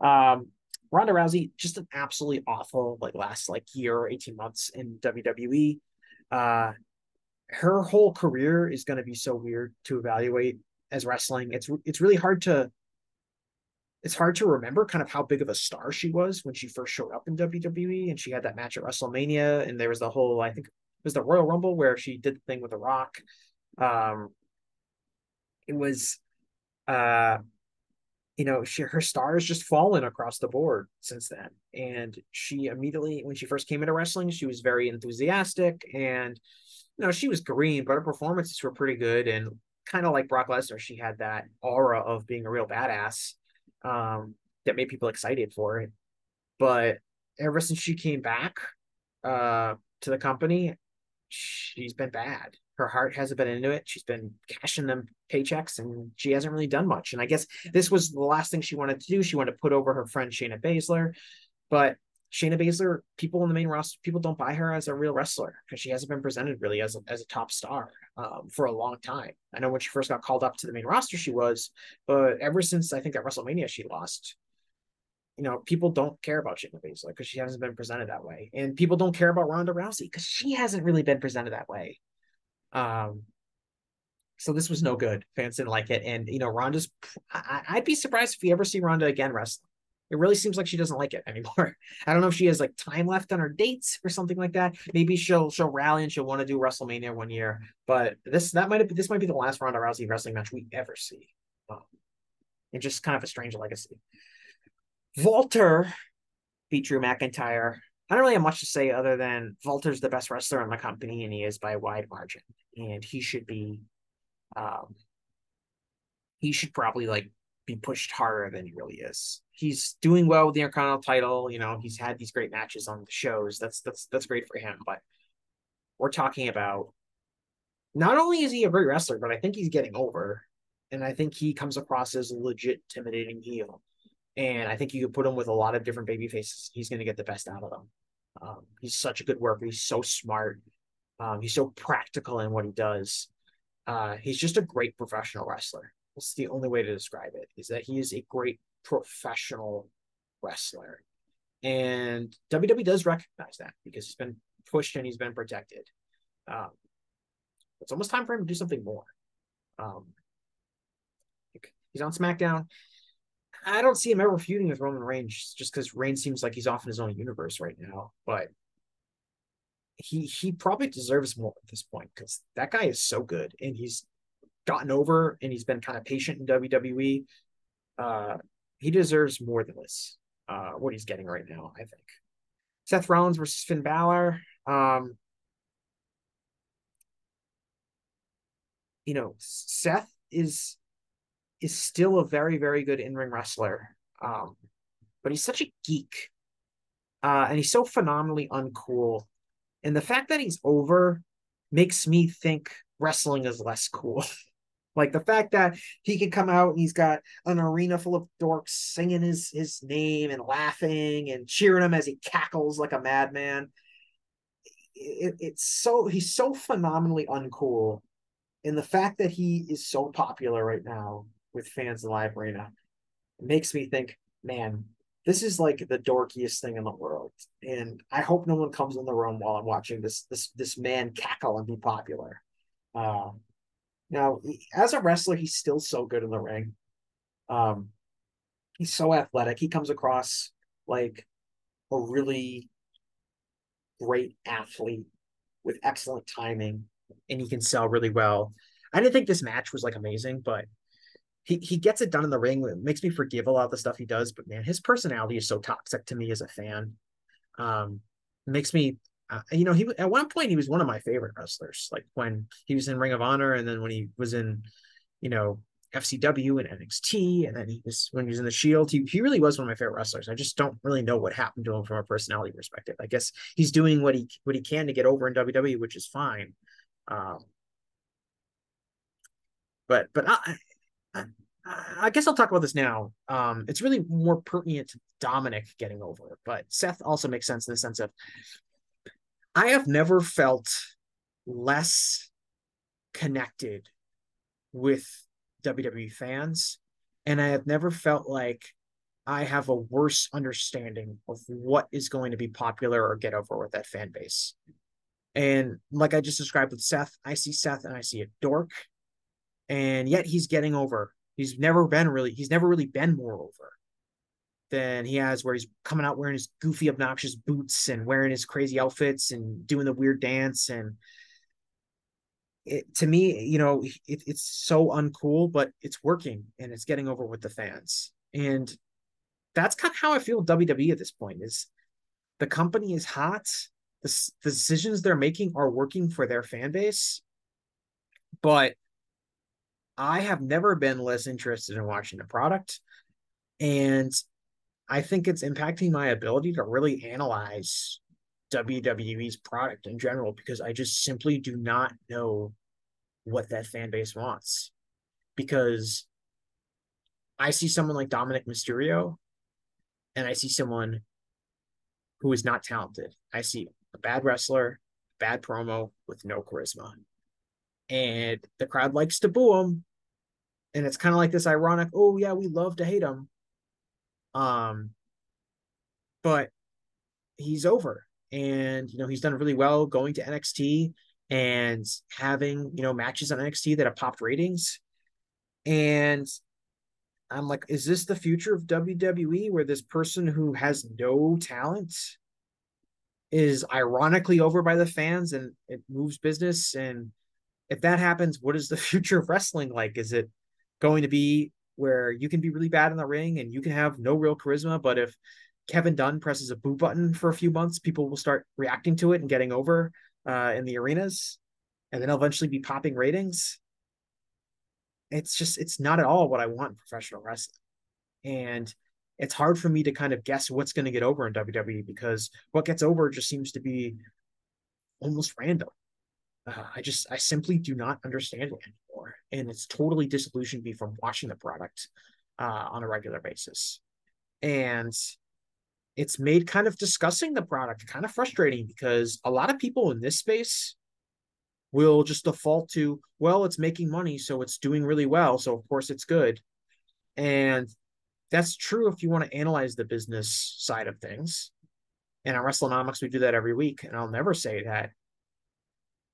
Um, Ronda Rousey just an absolutely awful like last like year or 18 months in WWE. Uh her whole career is going to be so weird to evaluate as wrestling. It's it's really hard to it's hard to remember kind of how big of a star she was when she first showed up in WWE and she had that match at WrestleMania and there was the whole I think it was the Royal Rumble where she did the thing with the Rock. Um it was uh you know she her star has just fallen across the board since then. And she immediately when she first came into wrestling she was very enthusiastic and you know she was green but her performances were pretty good. And kind of like Brock Lesnar she had that aura of being a real badass um that made people excited for it. But ever since she came back uh to the company she's been bad her heart hasn't been into it. She's been cashing them paychecks and she hasn't really done much. And I guess this was the last thing she wanted to do. She wanted to put over her friend Shayna Baszler. But Shayna Baszler, people in the main roster, people don't buy her as a real wrestler because she hasn't been presented really as a, as a top star um, for a long time. I know when she first got called up to the main roster, she was, but ever since I think at WrestleMania, she lost. You know, people don't care about Shayna Baszler because she hasn't been presented that way. And people don't care about Ronda Rousey because she hasn't really been presented that way. Um, so this was no good. Fans didn't like it, and you know, Ronda's. I, would be surprised if we ever see Ronda again wrestling. It really seems like she doesn't like it anymore. I don't know if she has like time left on her dates or something like that. Maybe she'll she'll rally and she'll want to do WrestleMania one year. But this that might have this might be the last Ronda Rousey wrestling match we ever see. Um, and just kind of a strange legacy. Walter beat Drew McIntyre I don't really have much to say other than Walter's the best wrestler in the company, and he is by a wide margin. And he should be, um, he should probably like be pushed harder than he really is. He's doing well with the Intercontinental title. You know, he's had these great matches on the shows. That's that's that's great for him. But we're talking about not only is he a great wrestler, but I think he's getting over, and I think he comes across as a legit intimidating heel. And I think you could put him with a lot of different baby faces. He's going to get the best out of them. Um, he's such a good worker. He's so smart. Um, he's so practical in what he does. Uh, he's just a great professional wrestler. That's the only way to describe it. Is that he is a great professional wrestler, and WWE does recognize that because he's been pushed and he's been protected. Um, it's almost time for him to do something more. Um, He's on SmackDown. I don't see him ever feuding with Roman Reigns just because Reigns seems like he's off in his own universe right now. But he he probably deserves more at this point because that guy is so good and he's gotten over and he's been kind of patient in WWE. Uh, he deserves more than this. Uh, what he's getting right now, I think. Seth Rollins versus Finn Balor. Um, you know, Seth is is still a very very good in ring wrestler, um, but he's such a geek, uh, and he's so phenomenally uncool. And the fact that he's over makes me think wrestling is less cool. like the fact that he can come out and he's got an arena full of dorks singing his his name and laughing and cheering him as he cackles like a madman. It, it's so he's so phenomenally uncool, and the fact that he is so popular right now with fans in live arena makes me think, man, this is like the dorkiest thing in the world. And I hope no one comes in the room while I'm watching this this this man cackle and be popular. Um, now, as a wrestler, he's still so good in the ring. Um, he's so athletic. He comes across like a really great athlete with excellent timing, and he can sell really well. I didn't think this match was like amazing, but he he gets it done in the ring. It makes me forgive a lot of the stuff he does, but man, his personality is so toxic to me as a fan. Um, makes me, uh, you know, he at one point he was one of my favorite wrestlers. Like when he was in Ring of Honor, and then when he was in, you know, FCW and NXT, and then he was when he was in the Shield. He he really was one of my favorite wrestlers. I just don't really know what happened to him from a personality perspective. I guess he's doing what he what he can to get over in WWE, which is fine. Um, but but I, I guess I'll talk about this now. Um, it's really more pertinent to Dominik getting over, but Seth also makes sense in the sense of I have never felt less connected with WWE fans, and I have never felt like I have a worse understanding of what is going to be popular or get over with that fan base. And like I just described with Seth, I see Seth and I see a dork, and yet he's getting over He's never been really he's never really been more over than he has where he's coming out wearing his goofy obnoxious boots and wearing his crazy outfits and doing the weird dance. And it, to me you know it, it's so uncool but it's working and it's getting over with the fans. And that's kind of how i feel wwe at this point is the company is hot. The, the decisions they're making are working for their fan base. But I have never been less interested in watching the product. And I think it's impacting my ability to really analyze WWE's product in general because I just simply do not know what that fan base wants. Because I see someone like Dominik Mysterio and I see someone who is not talented. I see a bad wrestler, bad promo with no charisma. And the crowd likes to boo him and it's kind of like this ironic oh yeah we love to hate him um but he's over and you know he's done really well going to NXT and having you know matches on NXT that have popped ratings. And I'm like is this the future of WWE where this person who has no talent is ironically over by the fans and it moves business? And if that happens what is the future of wrestling like? Is it going to be where you can be really bad in the ring and you can have no real charisma, but if Kevin Dunn presses a boo button for a few months, people will start reacting to it and getting over uh, in the arenas, and then eventually be popping ratings. It's just it's not at all what I want in professional wrestling, and it's hard for me to kind of guess what's going to get over in WWE because what gets over just seems to be almost random. Uh, I just I simply do not understand it anymore, and it's totally disillusioned me from watching the product uh, on a regular basis, and it's made kind of discussing the product kind of frustrating because a lot of people in this space will just default to well it's making money so it's doing really well so of course it's good. And that's true if you want to analyze the business side of things. And on WrestleNomics, we do that every week. And I'll never say that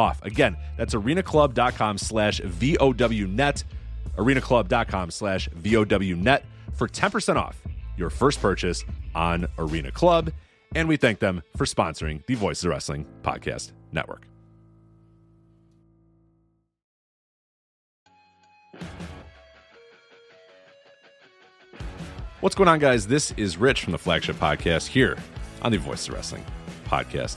off. Again, that's arenaclub.com slash VOWnet, arenaclub.com slash VOWnet for 10% off your first purchase on Arena Club. And we thank them for sponsoring the Voices of Wrestling Podcast Network. What's going on, guys? This is Rich from the flagship podcast here on the Voice of Wrestling Podcast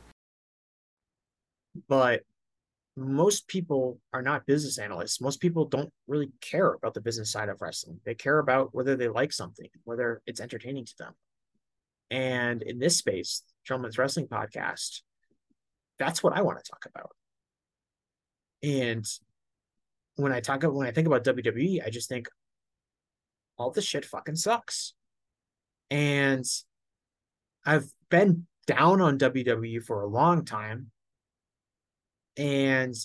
But most people are not business analysts. Most people don't really care about the business side of wrestling. They care about whether they like something, whether it's entertaining to them. And in this space, Gentleman's Wrestling Podcast, that's what I want to talk about. And when I talk about when I think about WWE, I just think all this shit fucking sucks. And I've been down on WWE for a long time. And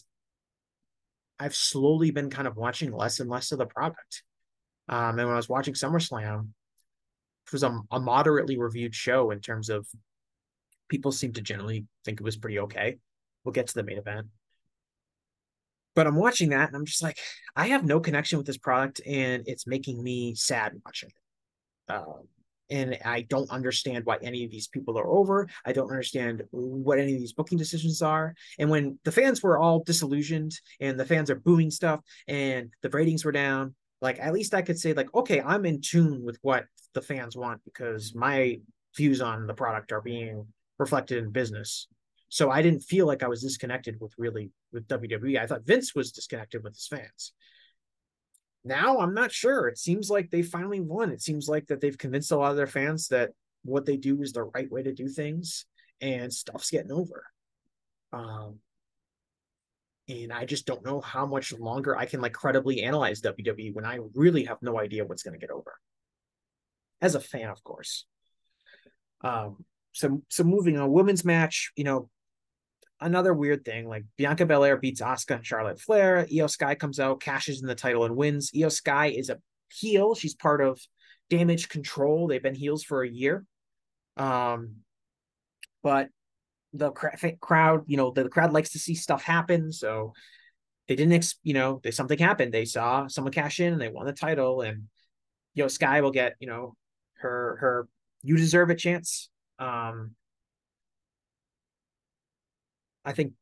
I've slowly been kind of watching less and less of the product. Um, and when I was watching SummerSlam, it was a, a moderately reviewed show in terms of people seem to generally think it was pretty okay. We'll get to the main event. But I'm watching that and I'm just like, I have no connection with this product and it's making me sad watching it. Um, and I don't understand why any of these people are over. I don't understand what any of these booking decisions are. And when the fans were all disillusioned and the fans are booing stuff and the ratings were down, like at least I could say like, okay, I'm in tune with what the fans want because my views on the product are being reflected in business. So I didn't feel like I was disconnected with really with WWE. I thought Vince was disconnected with his fans. Now I'm not sure. It seems like they finally won. It seems like that they've convinced a lot of their fans that what they do is the right way to do things and stuff's getting over. Um and I just don't know how much longer I can like credibly analyze WWE when I really have no idea what's going to get over. As a fan, of course. Um, so so moving on, women's match, you know, another weird thing like Bianca Belair beats Asuka and Charlotte Flair. Iyo Sky comes out, cashes in the title, and wins. Iyo Sky is a heel. She's part of Damage Control. They've been heels for a year. Um, but the crowd, you know, the crowd likes to see stuff happen. So they didn't, ex- you know, they something happened. They saw someone cash in and they won the title, and Iyo Sky will get, you know, her her you deserve a chance. Um, I think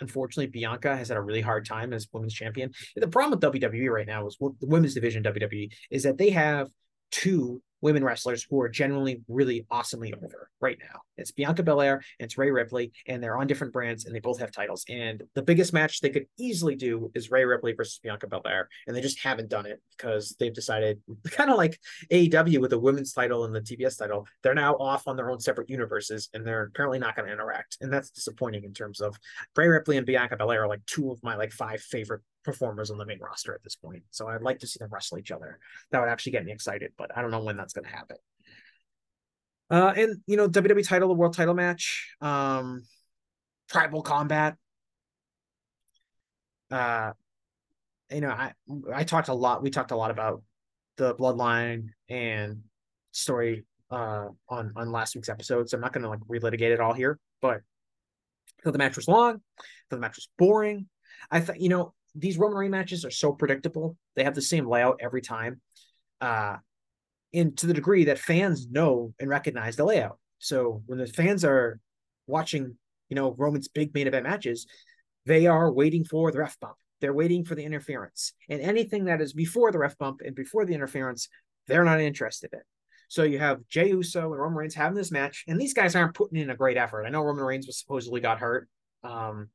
unfortunately Bianca has had a really hard time as women's champion. The problem with WWE right now is the women's division WWE is that they have two women wrestlers who are generally really awesomely over right now. It's Bianca Belair and it's Rhea Ripley, and they're on different brands and they both have titles. And the biggest match they could easily do is Rhea Ripley versus Bianca Belair, and they just haven't done it because they've decided, kind of like AEW with the women's title and the TBS title, they're now off on their own separate universes and they're apparently not going to interact. And that's disappointing in terms of Rhea Ripley and Bianca Belair are like two of my like five favorite performers on the main roster at this point. So I'd like to see them wrestle each other. That would actually get me excited, but I don't know when that's going to happen. Uh, and you know, WWE title, the world title match, um, tribal combat. Uh, you know, I I talked a lot. We talked a lot about the bloodline and story uh on on last week's episode, so I'm not gonna like relitigate it all here, but the match was long, the match was boring. I thought, you know, these Roman Reigns matches are so predictable. They have the same layout every time. Uh and to the degree that fans know and recognize the layout. So when the fans are watching, you know, Roman's big main event matches, they are waiting for the ref bump. They're waiting for the interference. And anything that is before the ref bump and before the interference, they're not interested in. So you have Jey Uso and Roman Reigns having this match, and these guys aren't putting in a great effort. I know Roman Reigns was supposedly got hurt um,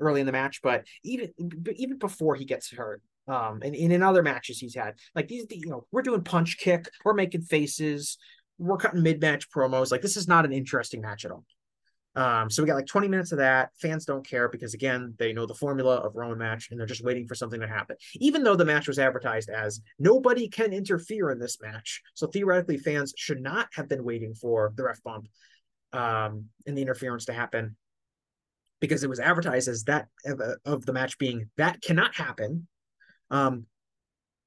early in the match, but even even before he gets hurt, um, and, and in other matches he's had, like these, you know, we're doing punch kick, we're making faces, we're cutting mid match promos. Like this is not an interesting match at all. Um, so we got like 20 minutes of that. Fans don't care because again, they know the formula of Roman match and they're just waiting for something to happen. Even though the match was advertised as nobody can interfere in this match. So theoretically, fans should not have been waiting for the ref bump um and the interference to happen because it was advertised as that of, of the match being that cannot happen. Um,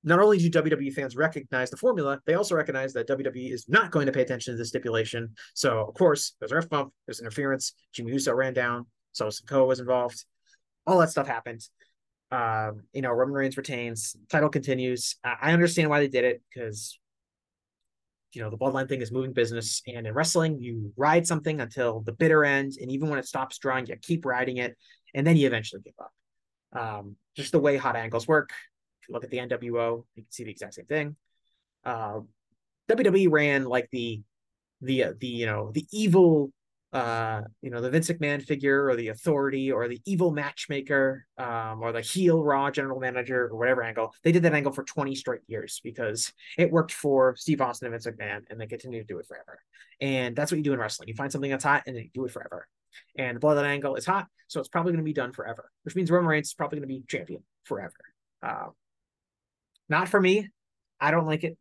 not only do WWE fans recognize the formula, they also recognize that WWE is not going to pay attention to the stipulation. So, of course, there's a ref bump, there's interference. Jimmy Uso ran down, so Sikoa was involved. All that stuff happened. Um, you know, Roman Reigns retains, title continues. I, I understand why they did it because, you know, the bloodline thing is moving business. And in wrestling, you ride something until the bitter end. And even when it stops drawing, you keep riding it. And then you eventually give up. Um, just the way hot angles work look at the NWO, you can see the exact same thing. Uh, WWE ran like the the uh, the you know the evil uh you know the Vince McMahon figure or the authority or the evil matchmaker um or the heel raw general manager or whatever angle they did that angle for 20 straight years because it worked for Steve Austin and Vince McMahon and they continue to do it forever. And that's what you do in wrestling. You find something that's hot and then you do it forever. And the bloodline angle is hot so it's probably going to be done forever which means Roman Reigns is probably going to be champion forever. Um, not for me. I don't like it,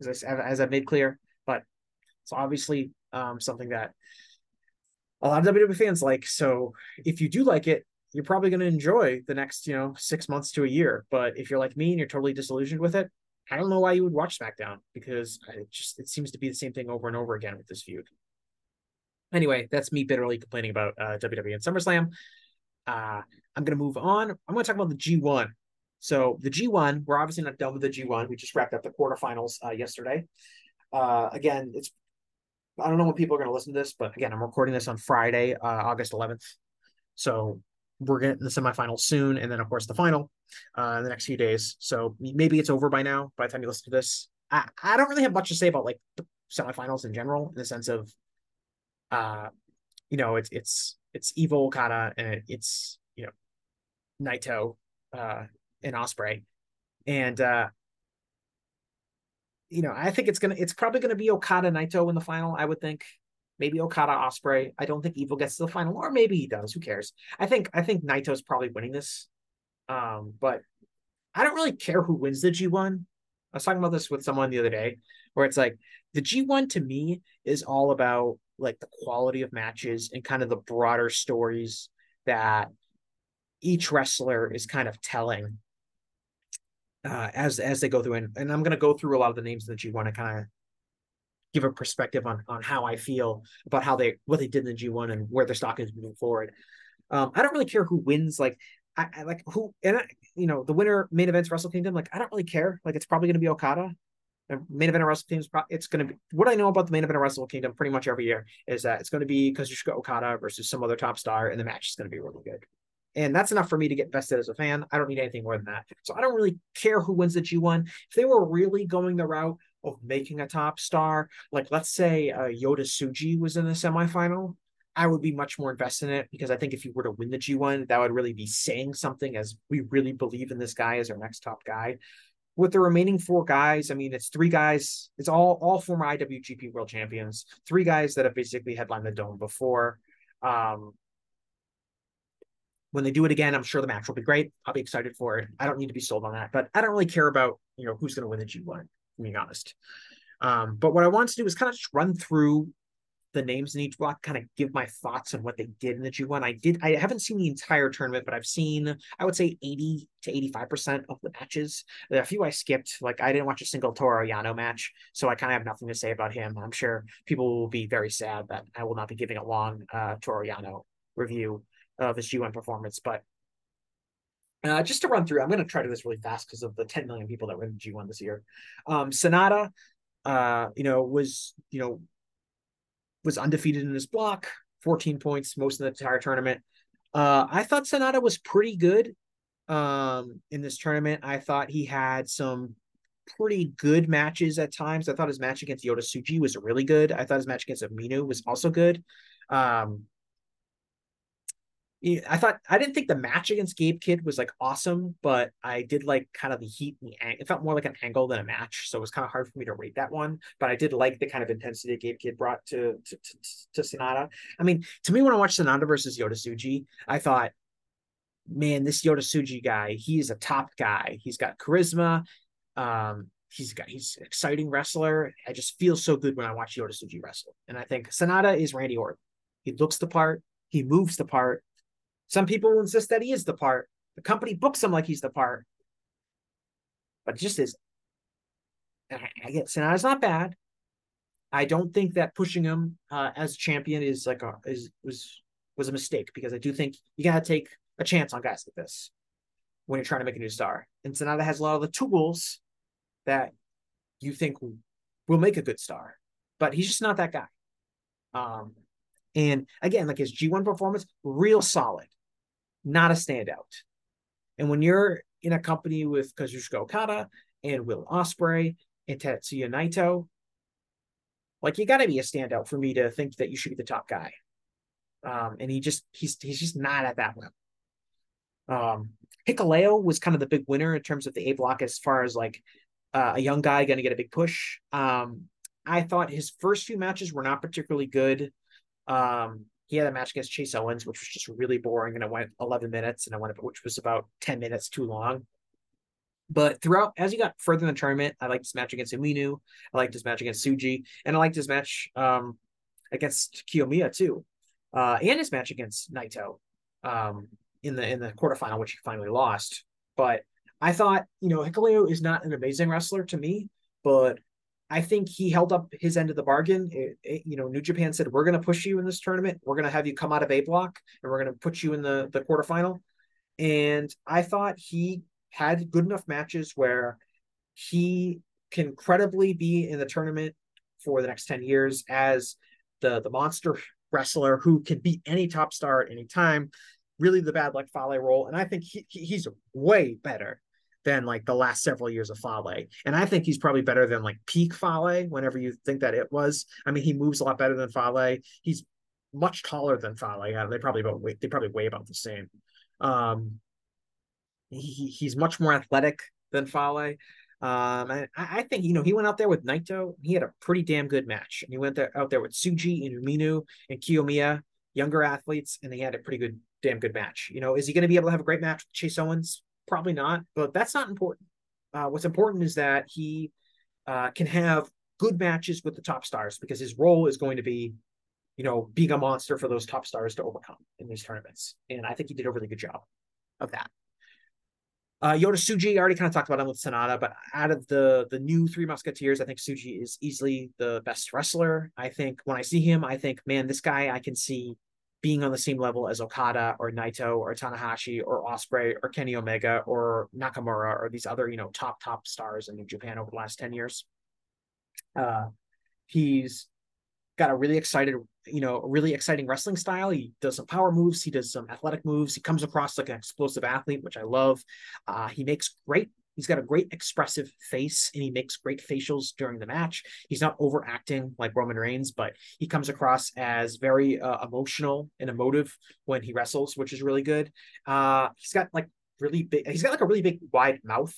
as I, as I made clear, but it's obviously um, something that a lot of WWE fans like. So if you do like it, you're probably going to enjoy the next, you know, six months to a year. But if you're like me and you're totally disillusioned with it, I don't know why you would watch SmackDown because it just it seems to be the same thing over and over again with this feud. Anyway, that's me bitterly complaining about uh, WWE and SummerSlam. Uh, I'm going to move on. I'm going to talk about the G1 so the G1, we're obviously not done with the G1. We just wrapped up the quarterfinals uh, yesterday. Uh, again, it's I don't know when people are going to listen to this, but again, I'm recording this on Friday, uh, August 11th. So we're getting the semifinals soon, and then of course the final uh, in the next few days. So maybe it's over by now. By the time you listen to this, I, I don't really have much to say about like the semifinals in general, in the sense of, uh, you know, it's it's it's Evil Okada and it's you know, Naito, uh, in Ospreay, and uh, you know, I think it's gonna it's probably gonna be Okada Naito in the final. I would think maybe Okada Ospreay. I don't think Evil gets to the final, or maybe he does. Who cares? I think I think Naito's probably winning this, um, but I don't really care who wins the G one. I was talking about this with someone the other day, where it's like the G one to me is all about like the quality of matches and kind of the broader stories that each wrestler is kind of telling uh, as as they go through, and, and I'm going to go through a lot of the names that you want to kind of give a perspective on on how I feel about how they what they did in the G1 and where their stock is moving forward. Um, I don't really care who wins. Like I, I like who and I, you know the winner main events Wrestle Kingdom. Like I don't really care. Like it's probably going to be Okada. The main event of Wrestle Kingdom is it's going to be what I know about the main event of Wrestle Kingdom pretty much every year is that it's going to be Kazuchika Okada versus some other top star, and the match is going to be really good. And that's enough for me to get vested as a fan. I don't need anything more than that. So I don't really care who wins the G1. If they were really going the route of making a top star, like let's say uh, Yota Tsuji was in the semifinal, I would be much more invested in it because I think if you were to win the G1, that would really be saying something as we really believe in this guy as our next top guy. With the remaining four guys, I mean, it's three guys. It's all all former IWGP World Champions. Three guys that have basically headlined the dome before. Um, when they do it again, I'm sure the match will be great. I'll be excited for it. I don't need to be sold on that, but I don't really care about you know who's going to win the G1. Being honest, um, but what I wanted to do is kind of just run through the names in each block, kind of give my thoughts on what they did in the G1. I did I haven't seen the entire tournament, but I've seen I would say 80 to 85% of the matches. There are a few I skipped, like I didn't watch a single Toru Yano match, so I kind of have nothing to say about him. I'm sure people will be very sad that I will not be giving a long uh Toru Yano review of his G1 performance, but uh, just to run through, I'm going to try to do this really fast because of the 10 million people that were in G1 this year. Um, Sanada, uh, you know, was you know was undefeated in this block, 14 points most of the entire tournament. Uh, I thought Sanada was pretty good um, in this tournament. I thought he had some pretty good matches at times. I thought his match against Yota Tsuji was really good. I thought his match against Umino was also good. Um, I thought I didn't think the match against Gabe Kidd was like awesome, but I did like kind of the heat and the ang- it felt more like an angle than a match, so it was kind of hard for me to rate that one. But I did like the kind of intensity that Gabe Kidd brought to to, to, to Sanada. I mean, to me, when I watched Sanada versus Yota Tsuji, I thought, man, this Yota Tsuji guy, he is a top guy. He's got charisma. Um, he's got he's an exciting wrestler. I just feel so good when I watch Yota Tsuji wrestle, and I think Sanada is Randy Orton. He looks the part. He moves the part some people insist that he is the part. The company books him like he's the part, but just is. I get Sanada's not bad. I don't think that pushing him uh, as champion is like a is was was a mistake because I do think you gotta take a chance on guys like this when you're trying to make a new star. And Sanada has a lot of the tools that you think will make a good star, but he's just not that guy. Um, and again, like his G1 performance, real solid not a standout. And when you're in a company with Kazuchika Okada and Will Ospreay and Tetsuya Naito, like you got to be a standout for me to think that you should be the top guy. Um, and he just he's he's just not at that level. Um, Hikuleo was kind of the big winner in terms of the A block as far as like uh, a young guy going to get a big push. Um, I thought his first few matches were not particularly good. Um, he had a match against Chase Owens, which was just really boring, and it went 11 minutes, and I went which was about 10 minutes too long. But throughout, as he got further in the tournament, I liked his match against Umino. I liked his match against Tsuji, and I liked his match um, against Kiyomiya too, uh, and his match against Naito um, in the in the quarterfinal, which he finally lost. But I thought, you know, Hikuleo is not an amazing wrestler to me, but I think he held up his end of the bargain. It, it, you know, New Japan said, "We're going to push you in this tournament. We're going to have you come out of A block, and we're going to put you in the the quarterfinal." And I thought he had good enough matches where he can credibly be in the tournament for the next ten years as the the monster wrestler who can beat any top star at any time. Really, the bad luck Fale role, and I think he, he's way better than like the last several years of Fale. And I think he's probably better than like peak Fale, whenever you think that it was. I mean, he moves a lot better than Fale. He's much taller than Fale. Yeah, they probably about they probably weigh about the same. Um, he, he's much more athletic than Fale. Um, I, I, think you know he went out there with Naito. He had a pretty damn good match, and he went there out there with Tsuji and Umino and Kiyomiya, younger athletes, and they had a pretty good, damn good match. You know, is he going to be able to have a great match with Chase Owens? Probably not, but that's not important. Uh, what's important is that he uh, can have good matches with the top stars because his role is going to be, you know, being a monster for those top stars to overcome in these tournaments. And I think he did a really good job of that. Uh, Yota Tsuji, I already kind of talked about him with Sanada, but out of the the new Three Musketeers, I think Tsuji is easily the best wrestler. I think when I see him, I think, man, this guy I can see being on the same level as Okada or Naito or Tanahashi or Ospreay or Kenny Omega or Nakamura or these other, you know, top, top stars in New Japan over the last 10 years. Uh, he's got a really excited, you know, really exciting wrestling style. He does some power moves. He does some athletic moves. He comes across like an explosive athlete, which I love. Uh, he makes great He's got a great expressive face and he makes great facials during the match. He's not overacting like Roman Reigns, but he comes across as very uh, emotional and emotive when he wrestles, which is really good. Uh, he's got like really big, he's got like a really big wide mouth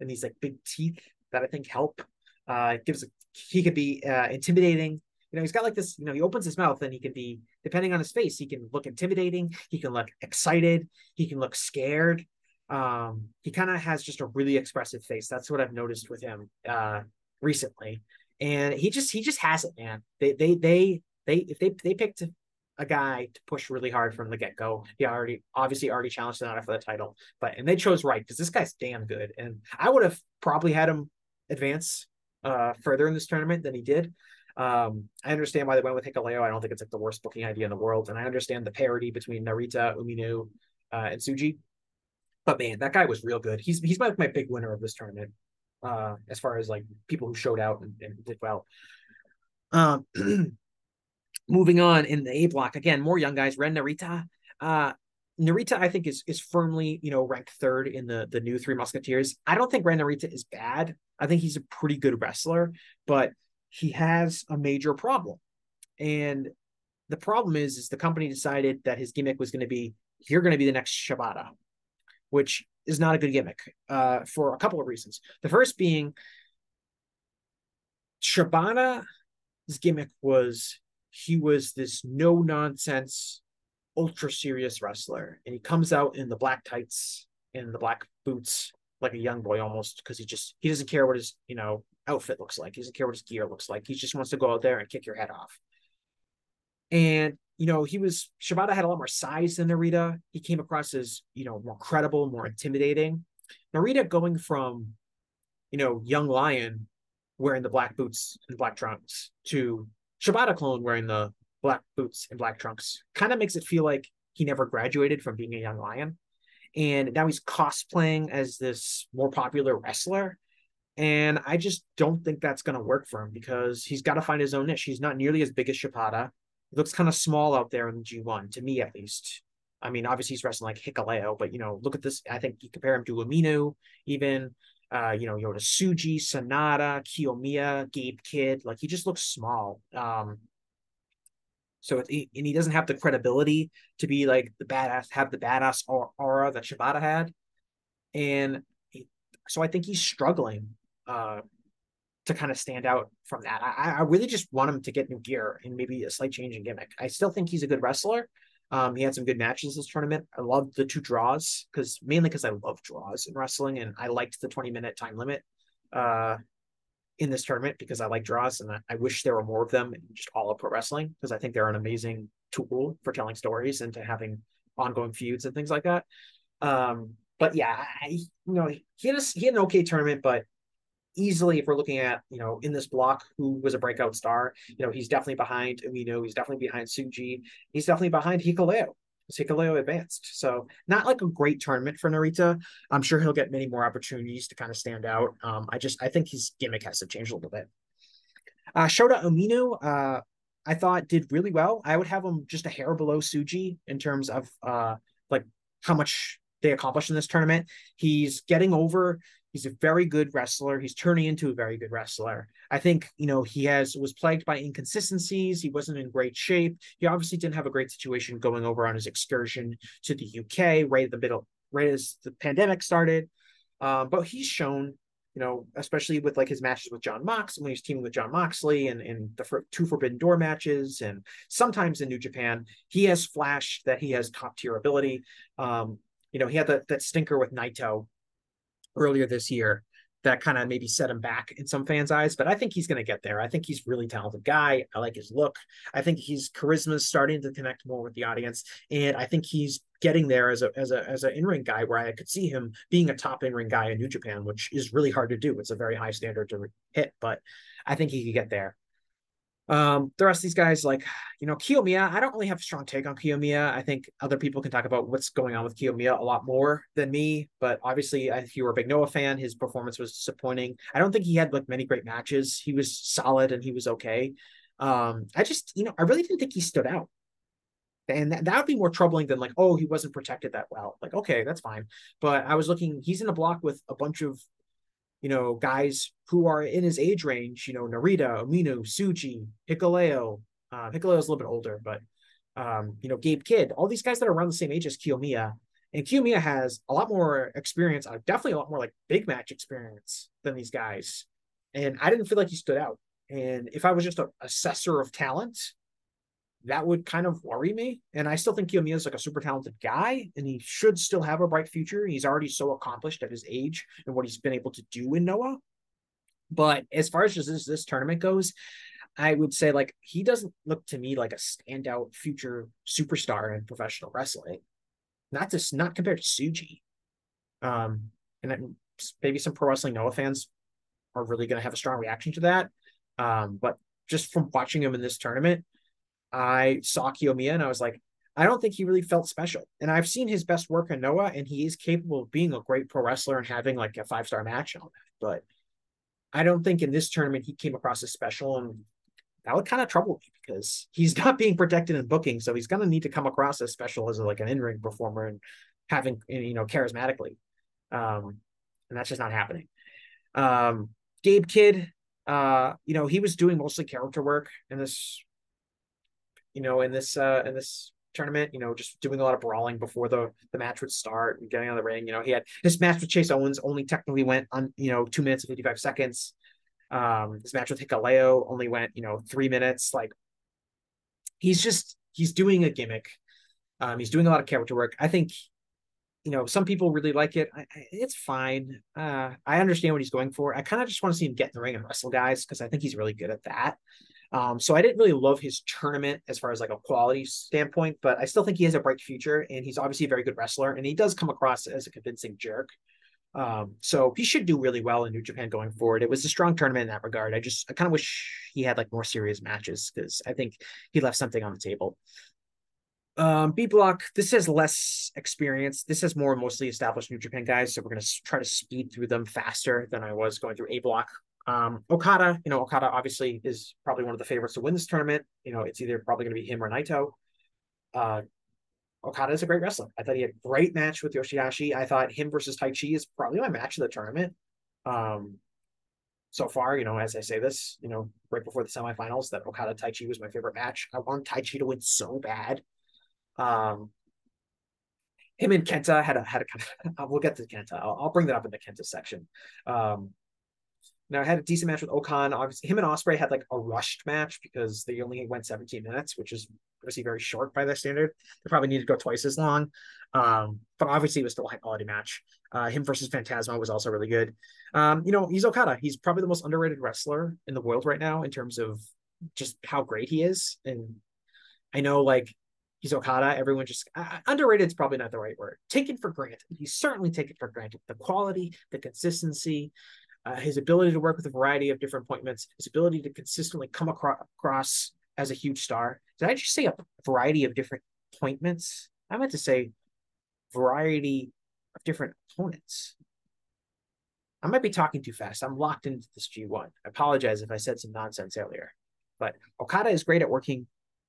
and these like big teeth that I think help. Uh, gives, a, he could be uh, intimidating you know, he's got like this, you know, he opens his mouth and he can be, depending on his face, he can look intimidating, he can look excited, he can look scared um he kind of has just a really expressive face that's what i've noticed with him uh recently and he just he just has it man they they they they if they they picked a guy to push really hard from the get go. He already obviously already challenged Sanada for the title, but and they chose right because this guy's damn good, and I would have probably had him advance uh further in this tournament than he did. Um, I understand why they went with Hikuleo. I don't think it's like the worst booking idea in the world, and I understand the parity between Narita, Umino, uh, and Tsuji. But man, that guy was real good. He's he's my, my big winner of this tournament, uh, as far as like people who showed out and, and did well. Um, moving on in the A block again, more young guys. Ren Narita. Uh, Narita, I think, is is firmly you know ranked third in the the new Three Musketeers. I don't think Ren Narita is bad. I think he's a pretty good wrestler, but he has a major problem. And the problem is, is the company decided that his gimmick was going to be, you're going to be the next Shibata, which is not a good gimmick uh, for a couple of reasons. The first being, Shibata's gimmick was he was this no nonsense, ultra serious wrestler, and he comes out in the black tights and the black boots like a young boy almost because he just he doesn't care what his you know outfit looks like. He doesn't care what his gear looks like. He just wants to go out there and kick your head off. And you know, he was Shibata had a lot more size than Narita. He came across as you know more credible, more intimidating. Narita going from you know young lion wearing the black boots and black trunks to Shibata clone wearing the black boots and black trunks kind of makes it feel like he never graduated from being a young lion. And now he's cosplaying as this more popular wrestler. And I just don't think that's going to work for him because he's got to find his own niche. He's not nearly as big as Shibata. He looks kind of small out there in the G1, to me at least. I mean, obviously he's wrestling like Hikuleo, but you know, look at this. I think you compare him to Umino, even uh, you know, Yota Tsuji, Sanada, Kiyomiya, Gabe Kidd. Like he just looks small. Um, so it, and he doesn't have the credibility to be like the badass, have the badass aura that Shibata had, and he, so I think he's struggling uh, to kind of stand out from that. I, I really just want him to get new gear and maybe a slight change in gimmick. I still think he's a good wrestler. Um, he had some good matches this tournament. I loved the two draws because mainly because I love draws in wrestling and I liked the 20 minute time limit uh, in this tournament because I like draws and I, I wish there were more of them in just all of pro wrestling because I think they're an amazing tool for telling stories and to having ongoing feuds and things like that. Um, but yeah, I, you know, he had a, he had an okay tournament, but easily, if we're looking at, you know, in this block, who was a breakout star, you know, he's definitely behind We know he's definitely behind Tsuji. he's definitely behind Hikuleo. Hikuleo advanced. So not like a great tournament for Narita. I'm sure he'll get many more opportunities to kind of stand out. Um, I just I think his gimmick has to change a little bit. Uh, Shota Umino, uh, I thought did really well. I would have him just a hair below Tsuji in terms of uh, like how much they accomplished in this tournament. He's getting over He's a very good wrestler. He's turning into a very good wrestler. I think, you know, he has was plagued by inconsistencies. He wasn't in great shape. He obviously didn't have a great situation going over on his excursion to the UK right at the middle, right as the pandemic started. Um, but he's shown, you know, especially with like his matches with Jon Mox when he's teaming with Jon Moxley and, and the two Forbidden Door matches and sometimes in New Japan, he has flashed that he has top tier ability. Um, you know, he had that, that stinker with Naito earlier this year that kind of maybe set him back in some fans' eyes. But I think he's going to get there. I think he's really talented guy. I like his look. I think his charisma is starting to connect more with the audience, and I think he's getting there as a as a as an in ring guy where I could see him being a top in ring guy in New Japan, which is really hard to do. It's a very high standard to hit, but I think he could get there. Um, the rest of these guys, like, you know, Kiyomiya, I don't really have a strong take on Kiyomiya. I think other people can talk about what's going on with Kiyomiya a lot more than me. But obviously, if you were a big Noah fan, his performance was disappointing. I don't think he had like many great matches. He was solid and he was okay. Um, I just, you know, I really didn't think he stood out. And that, that would be more troubling than like, oh, he wasn't protected that well. Like, okay, that's fine. But I was looking, he's in a block with a bunch of you know, guys who are in his age range, you know, Narita, Umino, Tsuji, Hikuleo. Uh, Hikuleo is a little bit older, but, um, you know, Gabe Kidd, all these guys that are around the same age as Kiyomiya. And Kiyomiya has a lot more experience, uh, definitely a lot more like big match experience than these guys. And I didn't feel like he stood out. And if I was just an assessor of talent, that would kind of worry me. And I still think Kiyomiya is like a super talented guy, and he should still have a bright future. He's already so accomplished at his age and what he's been able to do in Noah. But as far as just this, this tournament goes, I would say like he doesn't look to me like a standout future superstar in professional wrestling. Not just not compared to Tsuji. Um, and maybe some pro wrestling Noah fans are really going to have a strong reaction to that. Um, but just from watching him in this tournament, I saw Kiyomiya and I was like, I don't think he really felt special. And I've seen his best work in Noah, and he is capable of being a great pro wrestler and having like a five star match on that. But I don't think in this tournament he came across as special, and that would kind of trouble me because he's not being protected in booking, so he's going to need to come across as special as like an in ring performer and having you know charismatically, um, and that's just not happening. Um, Gabe Kidd, uh, you know, he was doing mostly character work in this, you know, in this uh, in this tournament, you know, just doing a lot of brawling before the, the match would start and getting on the ring. You know, he had his match with Chase Owens only technically went on, you know, two minutes and 55 seconds. Um, his match with Hikuleo only went, you know, three minutes. Like he's just, he's doing a gimmick. Um, he's doing a lot of character work. I think, you know, some people really like it. I, I, it's fine. Uh, I understand what he's going for. I kind of just want to see him get in the ring and wrestle guys because I think he's really good at that. Um, so I didn't really love his tournament as far as like a quality standpoint, but I still think he has a bright future and he's obviously a very good wrestler and he does come across as a convincing jerk. Um, so he should do really well in New Japan going forward. It was a strong tournament in that regard. I just I kind of wish he had like more serious matches because I think he left something on the table. Um, B block, this has less experience. This has more mostly established New Japan guys, so we're gonna try to speed through them faster than I was going through A block. Um, Okada, you know, Okada obviously is probably one of the favorites to win this tournament. You know, it's either probably going to be him or Naito. Uh, Okada is a great wrestler. I thought he had a great match with Yoshihashi. I thought him versus Taichi is probably my match of the tournament. Um, so far, you know, as I say this, you know, right before the semifinals, that Okada Taichi was my favorite match. I want Taichi to win so bad. Um, him and Kenta had a had a kind of. We'll get to Kenta. I'll, I'll bring that up in the Kenta section. Um, now I had a decent match with O-Khan. Obviously, him and Ospreay had like a rushed match because they only went 17 minutes, which is obviously very short by their standard. They probably need to go twice as long. Um, but obviously it was still a high quality match. Uh, him versus Phantasmo was also really good. Um, you know, he's Okada. He's probably the most underrated wrestler in the world right now in terms of just how great he is. And I know like he's Okada. Everyone just uh, underrated is probably not the right word. Taken for granted. He's certainly taken for granted. The quality, the consistency, uh, his ability to work with a variety of different appointments, his ability to consistently come across, across as a huge star. Did I just say a variety of different appointments? I meant to say variety of different opponents. I might be talking too fast. I'm locked into this G1. I apologize if I said some nonsense earlier. But Okada is great at working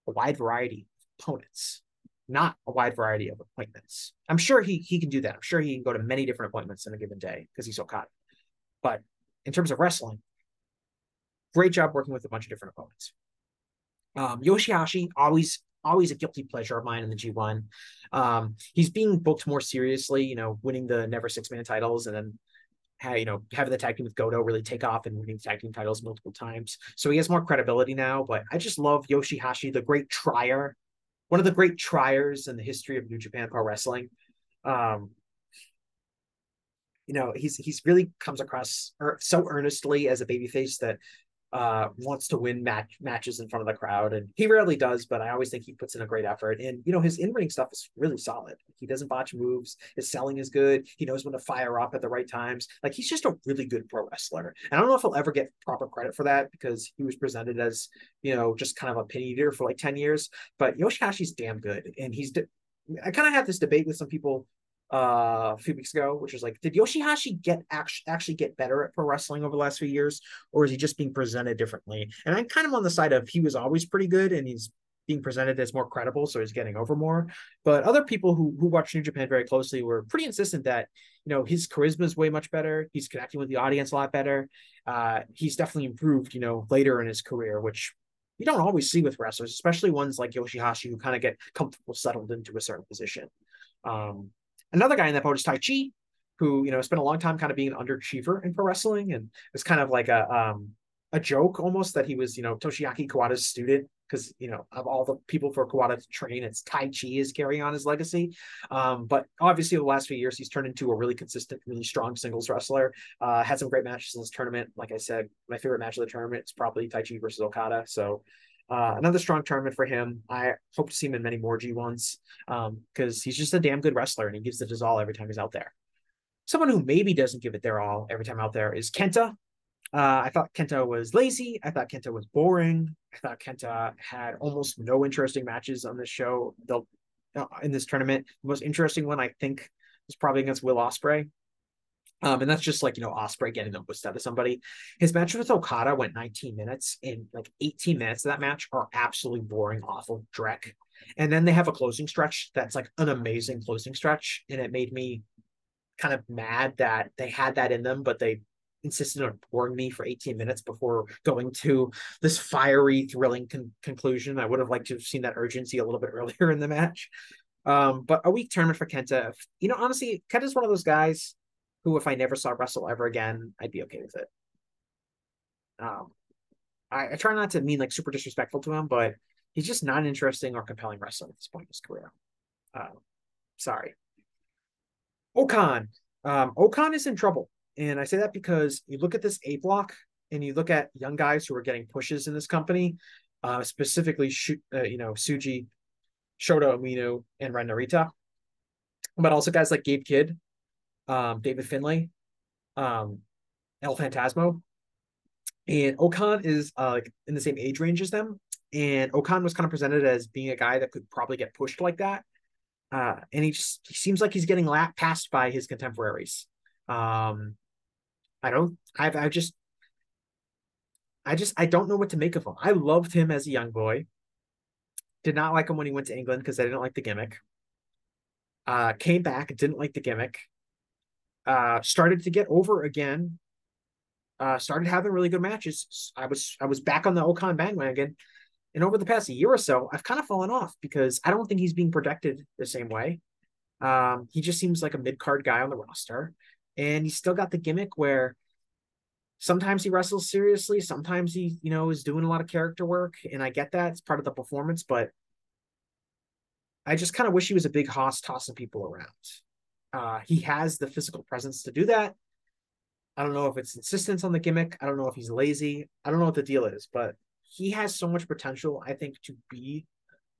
a wide variety of opponents, not a wide variety of appointments. I'm sure he he can do that. I'm sure he can go to many different appointments in a given day because he's Okada. But in terms of wrestling, great job working with a bunch of different opponents. Um, Yoshihashi, always always a guilty pleasure of mine in the G1. Um, he's being booked more seriously, you know, winning the never six man titles and then you know, having the tag team with Goto really take off and winning tag team titles multiple times. So he has more credibility now. But I just love Yoshihashi, the great trier, one of the great triers in the history of New Japan Pro Wrestling. Um, you know he's he's really comes across er, so earnestly as a babyface that uh, wants to win match matches in front of the crowd, and he rarely does, but I always think he puts in a great effort. And you know, his in ring stuff is really solid. He doesn't botch moves. His selling is good. He knows when to fire up at the right times. Like he's just a really good pro wrestler. And I don't know if he'll ever get proper credit for that because he was presented as you know just kind of a pin eater for like ten years. But Yoshihashi's damn good, and he's. De- I kind of have this debate with some people uh, a few weeks ago, which was like, did Yoshihashi get actually actually get better at pro wrestling over the last few years, or is he just being presented differently? And I'm kind of on the side of he was always pretty good, and he's being presented as more credible, so he's getting over more. But other people who who watch New Japan very closely were pretty insistent that you know his charisma is way much better. He's connecting with the audience a lot better. Uh, he's definitely improved, you know, later in his career, which you don't always see with wrestlers, especially ones like Yoshihashi who kind of get comfortable settled into a certain position. Um, Another guy in that boat is Taichi, who you know spent a long time kind of being an underachiever in pro wrestling, and it's kind of like a um, a joke almost that he was you know Toshiaki Kawada's student because you know of all the people for Kawada to train, it's Taichi is carrying on his legacy. Um, but obviously, the last few years, he's turned into a really consistent, really strong singles wrestler. Uh, had some great matches in this tournament. Like I said, my favorite match of the tournament is probably Taichi versus Okada. So uh, another strong tournament for him. I hope to see him in many more G1s because um, he's just a damn good wrestler and he gives it his all every time he's out there. Someone who maybe doesn't give it their all every time out there is Kenta. Uh, I thought Kenta was lazy. I thought Kenta was boring. I thought Kenta had almost no interesting matches on this show. They'll, uh, in this tournament, the most interesting one I think was probably against Will Ospreay. Um, and that's just like, you know, Ospreay getting the boost out of somebody. His match with Okada went 19 minutes, and like 18 minutes of that match are absolutely boring, awful dreck. And then they have a closing stretch that's like an amazing closing stretch. And it made me kind of mad that they had that in them, but they insisted on boring me for 18 minutes before going to this fiery, thrilling con- conclusion. I would have liked to have seen that urgency a little bit earlier in the match. Um, but a weak tournament for Kenta. You know, honestly, Kenta's one of those guys who, if I never saw wrestle ever again, I'd be okay with it. Um, I, I try not to mean like super disrespectful to him, but he's just not interesting or compelling wrestler at this point in his career. Uh, sorry. O-Khan. Um, O-Khan is in trouble. And I say that because you look at this A block and you look at young guys who are getting pushes in this company, uh, specifically, uh, you know, Tsuji, Shota Umino, and Ren Narita, but also guys like Gabe Kidd, um, David Finlay, um, El Phantasmo. And O-Khan is uh, like in the same age range as them. And O-Khan was kind of presented as being a guy that could probably get pushed like that. Uh, and he just he seems like he's getting lap passed by his contemporaries. Um, I don't I've I just I just I don't know what to make of him. I loved him as a young boy. Did not like him when he went to England because I didn't like the gimmick. Uh, came back, didn't like the gimmick uh, started to get over again. Uh, started having really good matches. I was I was back on the O-Khan bandwagon, and over the past year or so, I've kind of fallen off because I don't think he's being protected the same way. Um, he just seems like a mid card guy on the roster, and he's still got the gimmick where sometimes he wrestles seriously, sometimes he you know is doing a lot of character work, and I get that it's part of the performance, but I just kind of wish he was a big hoss tossing people around. Uh, he has the physical presence to do that. I don't know if it's insistence on the gimmick. I don't know if he's lazy. I don't know what the deal is, but he has so much potential, I think, to be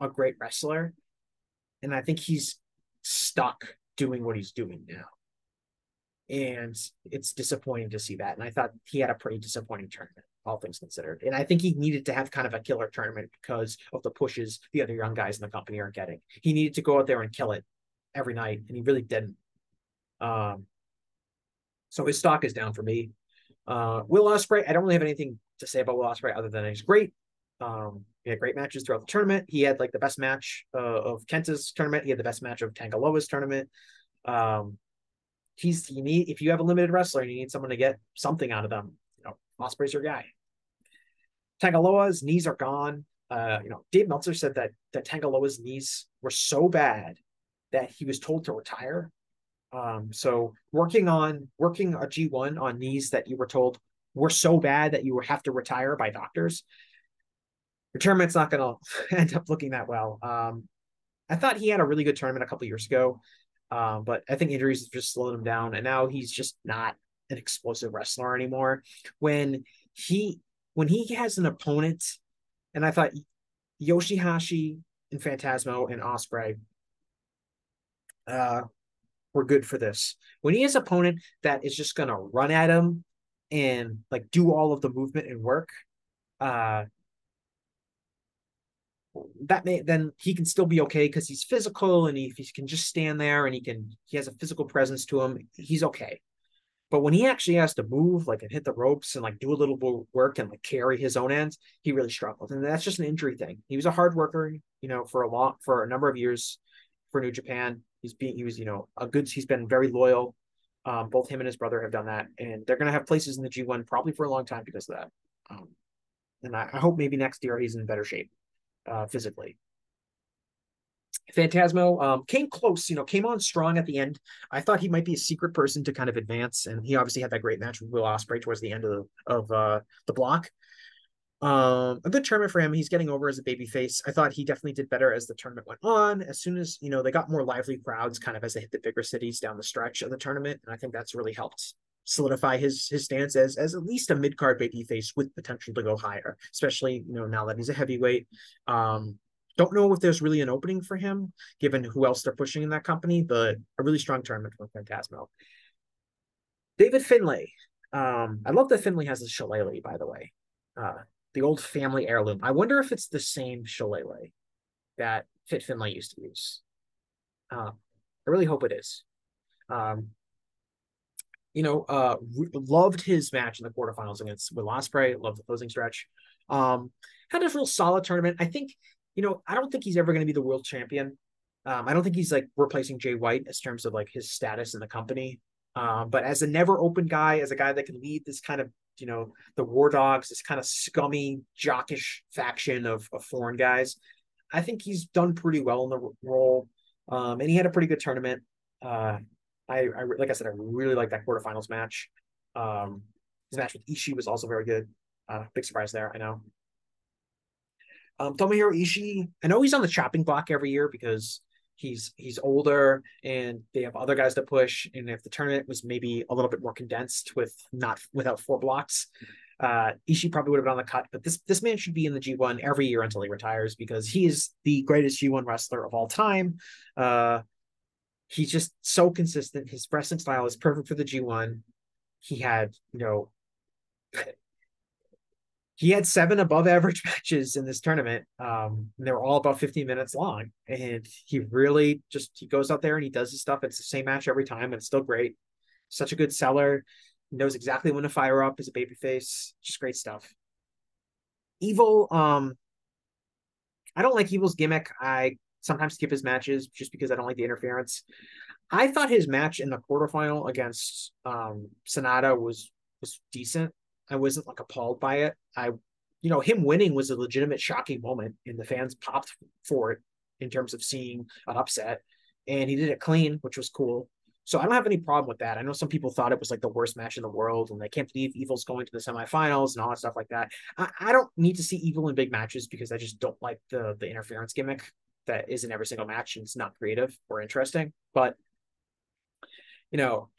a great wrestler. And I think he's stuck doing what he's doing now. And it's disappointing to see that. And I thought he had a pretty disappointing tournament, all things considered. And I think he needed to have kind of a killer tournament because of the pushes the other young guys in the company are getting. He needed to go out there and kill it every night, and he really didn't. Um, so his stock is down for me. Uh, Will Ospreay, I don't really have anything to say about Will Ospreay other than he's great. Um, he had great matches throughout the tournament. He had like the best match uh, of Kenta's tournament. He had the best match of Tanga Loa's tournament. Um, he's you need if you have a limited wrestler and you need someone to get something out of them, you know, Ospreay's your guy. Tanga Loa's knees are gone. Uh, you know, Dave Meltzer said that that Tanga Loa's knees were so bad that he was told to retire um, so working on working a G1 on knees that you were told were so bad that you have to retire by doctors, retirement's not going to end up looking that well. Um, I thought he had a really good tournament a couple years ago, um, but I think injuries have just slowed him down, and now he's just not an explosive wrestler anymore. When he when he has an opponent, and I thought Yoshihashi and Phantasmo and Ospreay uh, we're good for this. When he has opponent that is just gonna run at him and like do all of the movement and work, uh that may then he can still be okay because he's physical and he, he can just stand there and he can he has a physical presence to him, he's okay. But when he actually has to move, like and hit the ropes and like do a little work and like carry his own ends, he really struggled. And that's just an injury thing. He was a hard worker, you know, for a long for a number of years for New Japan. He's being he was you know a good. He's been very loyal. Um, both him and his brother have done that, and they're going to have places in the G1 probably for a long time because of that. Um, and I, I, hope maybe next year he's in better shape uh, physically. Phantasmo um, came close, you know, came on strong at the end. I thought he might be a secret person to kind of advance, and he obviously had that great match with Will Ospreay towards the end of the, of uh, the block. Um, a good tournament for him. He's getting over as a baby face. I thought he definitely did better as the tournament went on. As soon as you know they got more lively crowds, kind of as they hit the bigger cities down the stretch of the tournament, and I think that's really helped solidify his his stance as as at least a mid card baby face with potential to go higher, especially you know now that he's a heavyweight. Um, don't know if there's really an opening for him given who else they're pushing in that company, but a really strong tournament for Phantasmo. David Finlay. Um, I love that Finlay has a shillelagh, by the way. Uh, the old family heirloom. I wonder if it's the same shillelagh that Fit Finlay used to use. Uh, I really hope it is. Um, you know, uh, re- loved his match in the quarterfinals against Will Ospreay. Loved the closing stretch. Um, had a real solid tournament. I think, you know, I don't think he's ever going to be the world champion. Um, I don't think he's like replacing Jay White in terms of like his status in the company. Um, but as a never open guy, as a guy that can lead this kind of you know the War Dogs, this kind of scummy, jockish faction of, of foreign guys. I think he's done pretty well in the role, um, and he had a pretty good tournament. Uh, I, I like I said, I really like that quarterfinals match. Um, his match with Ishii was also very good. Uh, big surprise there, I know. Um, Tomohiro Ishii, I know he's on the chopping block every year because he's he's older and they have other guys to push. And if the tournament was maybe a little bit more condensed with not without four blocks uh Ishii probably would have been on the cut. But this this man should be in the G1 every year until he retires because he is the greatest G1 wrestler of all time. Uh he's just so consistent. His wrestling style is perfect for the G1 he had you know he had seven above average matches in this tournament. Um, they were all about 15 minutes long. And he really just he goes out there and he does his stuff. It's the same match every time, and it's still great. Such a good seller. Knows exactly when to fire up as a babyface. Just great stuff. Evil, um, I don't like Evil's gimmick. I sometimes skip his matches just because I don't like the interference. I thought his match in the quarterfinal against um Sanada was was decent. I wasn't like appalled by it. I, you know, him winning was a legitimate shocking moment, and the fans popped for it in terms of seeing an upset. And he did it clean, which was cool. So I don't have any problem with that. I know some people thought it was like the worst match in the world, and they can't believe Evil's going to the semifinals and all that stuff like that. I, I don't need to see Evil in big matches because I just don't like the the interference gimmick that is in every single match, and it's not creative or interesting. But you know,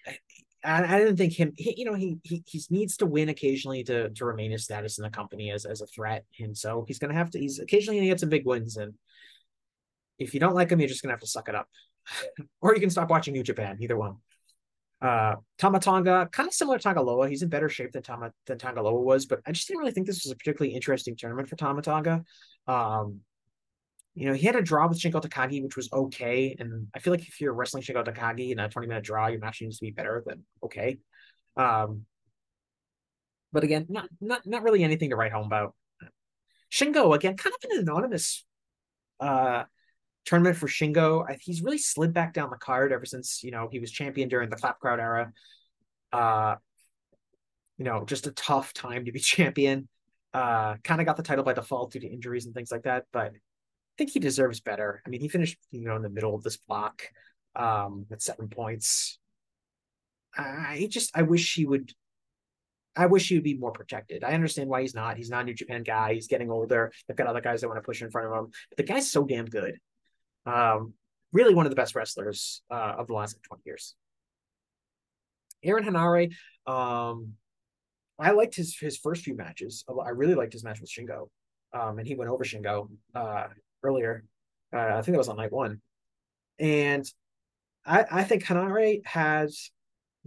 I, I didn't think him. He, you know, he he he needs to win occasionally to to remain his status in the company as as a threat, and so he's gonna have to. He's occasionally gonna get some big wins, and if you don't like him, you're just gonna have to suck it up, or you can stop watching New Japan. Either one. Uh, Tama Tonga, kind of similar to Tanga Loa. He's in better shape than Tama than Tanga Loa was, but I just didn't really think this was a particularly interesting tournament for Tama Tonga. Um, you know, he had a draw with Shingo Takagi, which was okay. And I feel like if you're wrestling Shingo Takagi in a 20 minute draw, your match needs to be better than okay. Um, but again, not not not really anything to write home about. Shingo again, kind of an anonymous uh tournament for Shingo. He's really slid back down the card ever since you know he was champion during the clap crowd era. Uh, you know, just a tough time to be champion. Uh, kind of got the title by default due to injuries and things like that, but think he deserves better. I mean, he finished, you know, in the middle of this block um, at seven points. I just, I wish he would, I wish he would be more protected. I understand why he's not. He's not a New Japan guy. He's getting older. They've got other guys that want to push in front of him. But the guy's so damn good. Um, really one of the best wrestlers uh, of the last 20 years. Aaron Henare, um, I liked his his first few matches. I really liked his match with Shingo, um, and he went over Shingo. Uh, earlier. Uh, I think that was on night one. And I, I think Henare has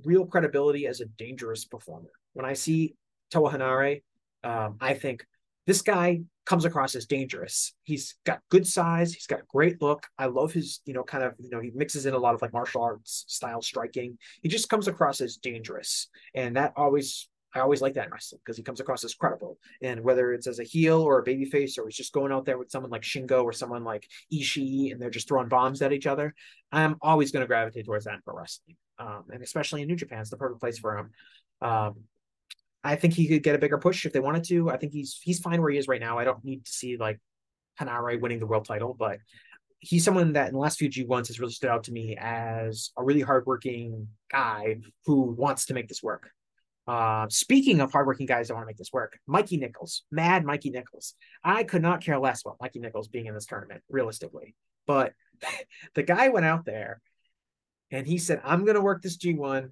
real credibility as a dangerous performer. When I see Toa Henare, um, I think this guy comes across as dangerous. He's got good size. He's got great look. I love his, you know, kind of, you know, he mixes in a lot of like martial arts style striking. He just comes across as dangerous. And that always I always like that in wrestling because he comes across as credible. And whether it's as a heel or a babyface, or he's just going out there with someone like Shingo or someone like Ishii, and they're just throwing bombs at each other, I'm always going to gravitate towards that for wrestling. Um, and especially in New Japan, it's the perfect place for him. Um, I think he could get a bigger push if they wanted to. I think he's he's fine where he is right now. I don't need to see like Henare winning the world title, but he's someone that in the last few G1s has really stood out to me as a really hardworking guy who wants to make this work. Uh, speaking of hardworking guys that want to make this work, Mikey Nichols, mad Mikey Nichols. I could not care less about Mikey Nichols being in this tournament, realistically. But the guy went out there and he said, I'm going to work this G1.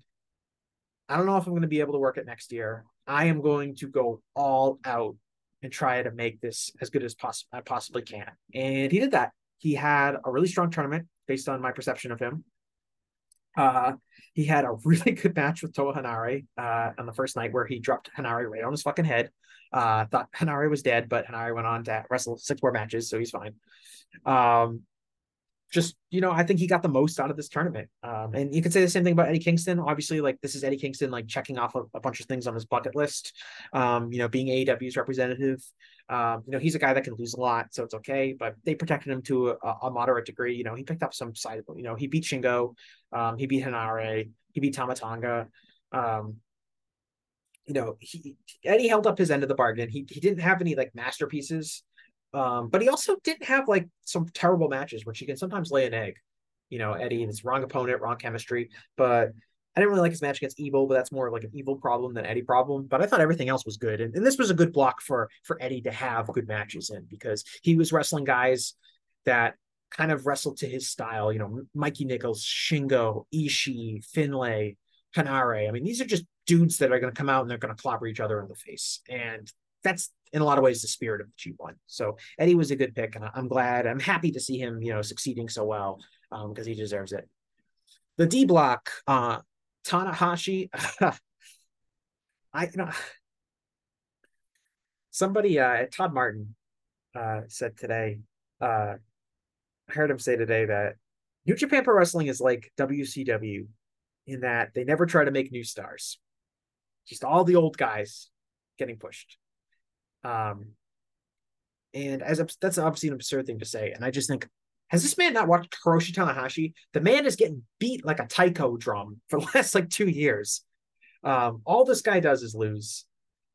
I don't know if I'm going to be able to work it next year. I am going to go all out and try to make this as good as poss- I possibly can. And he did that. He had a really strong tournament based on my perception of him. Uh, he had a really good match with Toa Henare uh, on the first night where he dropped Henare right on his fucking head. Uh, thought Henare was dead, but Henare went on to wrestle six more matches, so he's fine. Um, just you know, I think he got the most out of this tournament. Um, and you could say the same thing about Eddie Kingston. Obviously, like this is Eddie Kingston like checking off a, a bunch of things on his bucket list. Um, you know, being AEW's representative. Um, you know, he's a guy that can lose a lot, so it's okay. But they protected him to a, a moderate degree. You know, he picked up some sizable. You know, he beat Shingo, um, he beat Henare, he beat Tama Tonga. Um, you know, he Eddie held up his end of the bargain. He he didn't have any like masterpieces, um, but he also didn't have like some terrible matches which he can sometimes lay an egg. You know, Eddie and his wrong opponent, wrong chemistry. But I didn't really like his match against Evil, but that's more like an Evil problem than Eddie problem. But I thought everything else was good, and, and this was a good block for for Eddie to have good matches in because he was wrestling guys that kind of wrestled to his style. You know, Mikey Nichols, Shingo, Ishii, Finlay, Henare. I mean, these are just dudes that are going to come out and they're going to clobber each other in the face, and that's in a lot of ways the spirit of the G1. So Eddie was a good pick, and I'm glad. I'm happy to see him, you know, succeeding so well because um, he deserves it. The D block, uh, Tanahashi. I you know somebody uh Todd Martin uh said today uh I heard him say today that New Japan Pro Wrestling is like WCW in that they never try to make new stars. Just all the old guys getting pushed. Um and as that's obviously an absurd thing to say. And I just think has this man not watched Hiroshi Tanahashi? The man is getting beat like a taiko drum for the last like two years. Um, all this guy does is lose.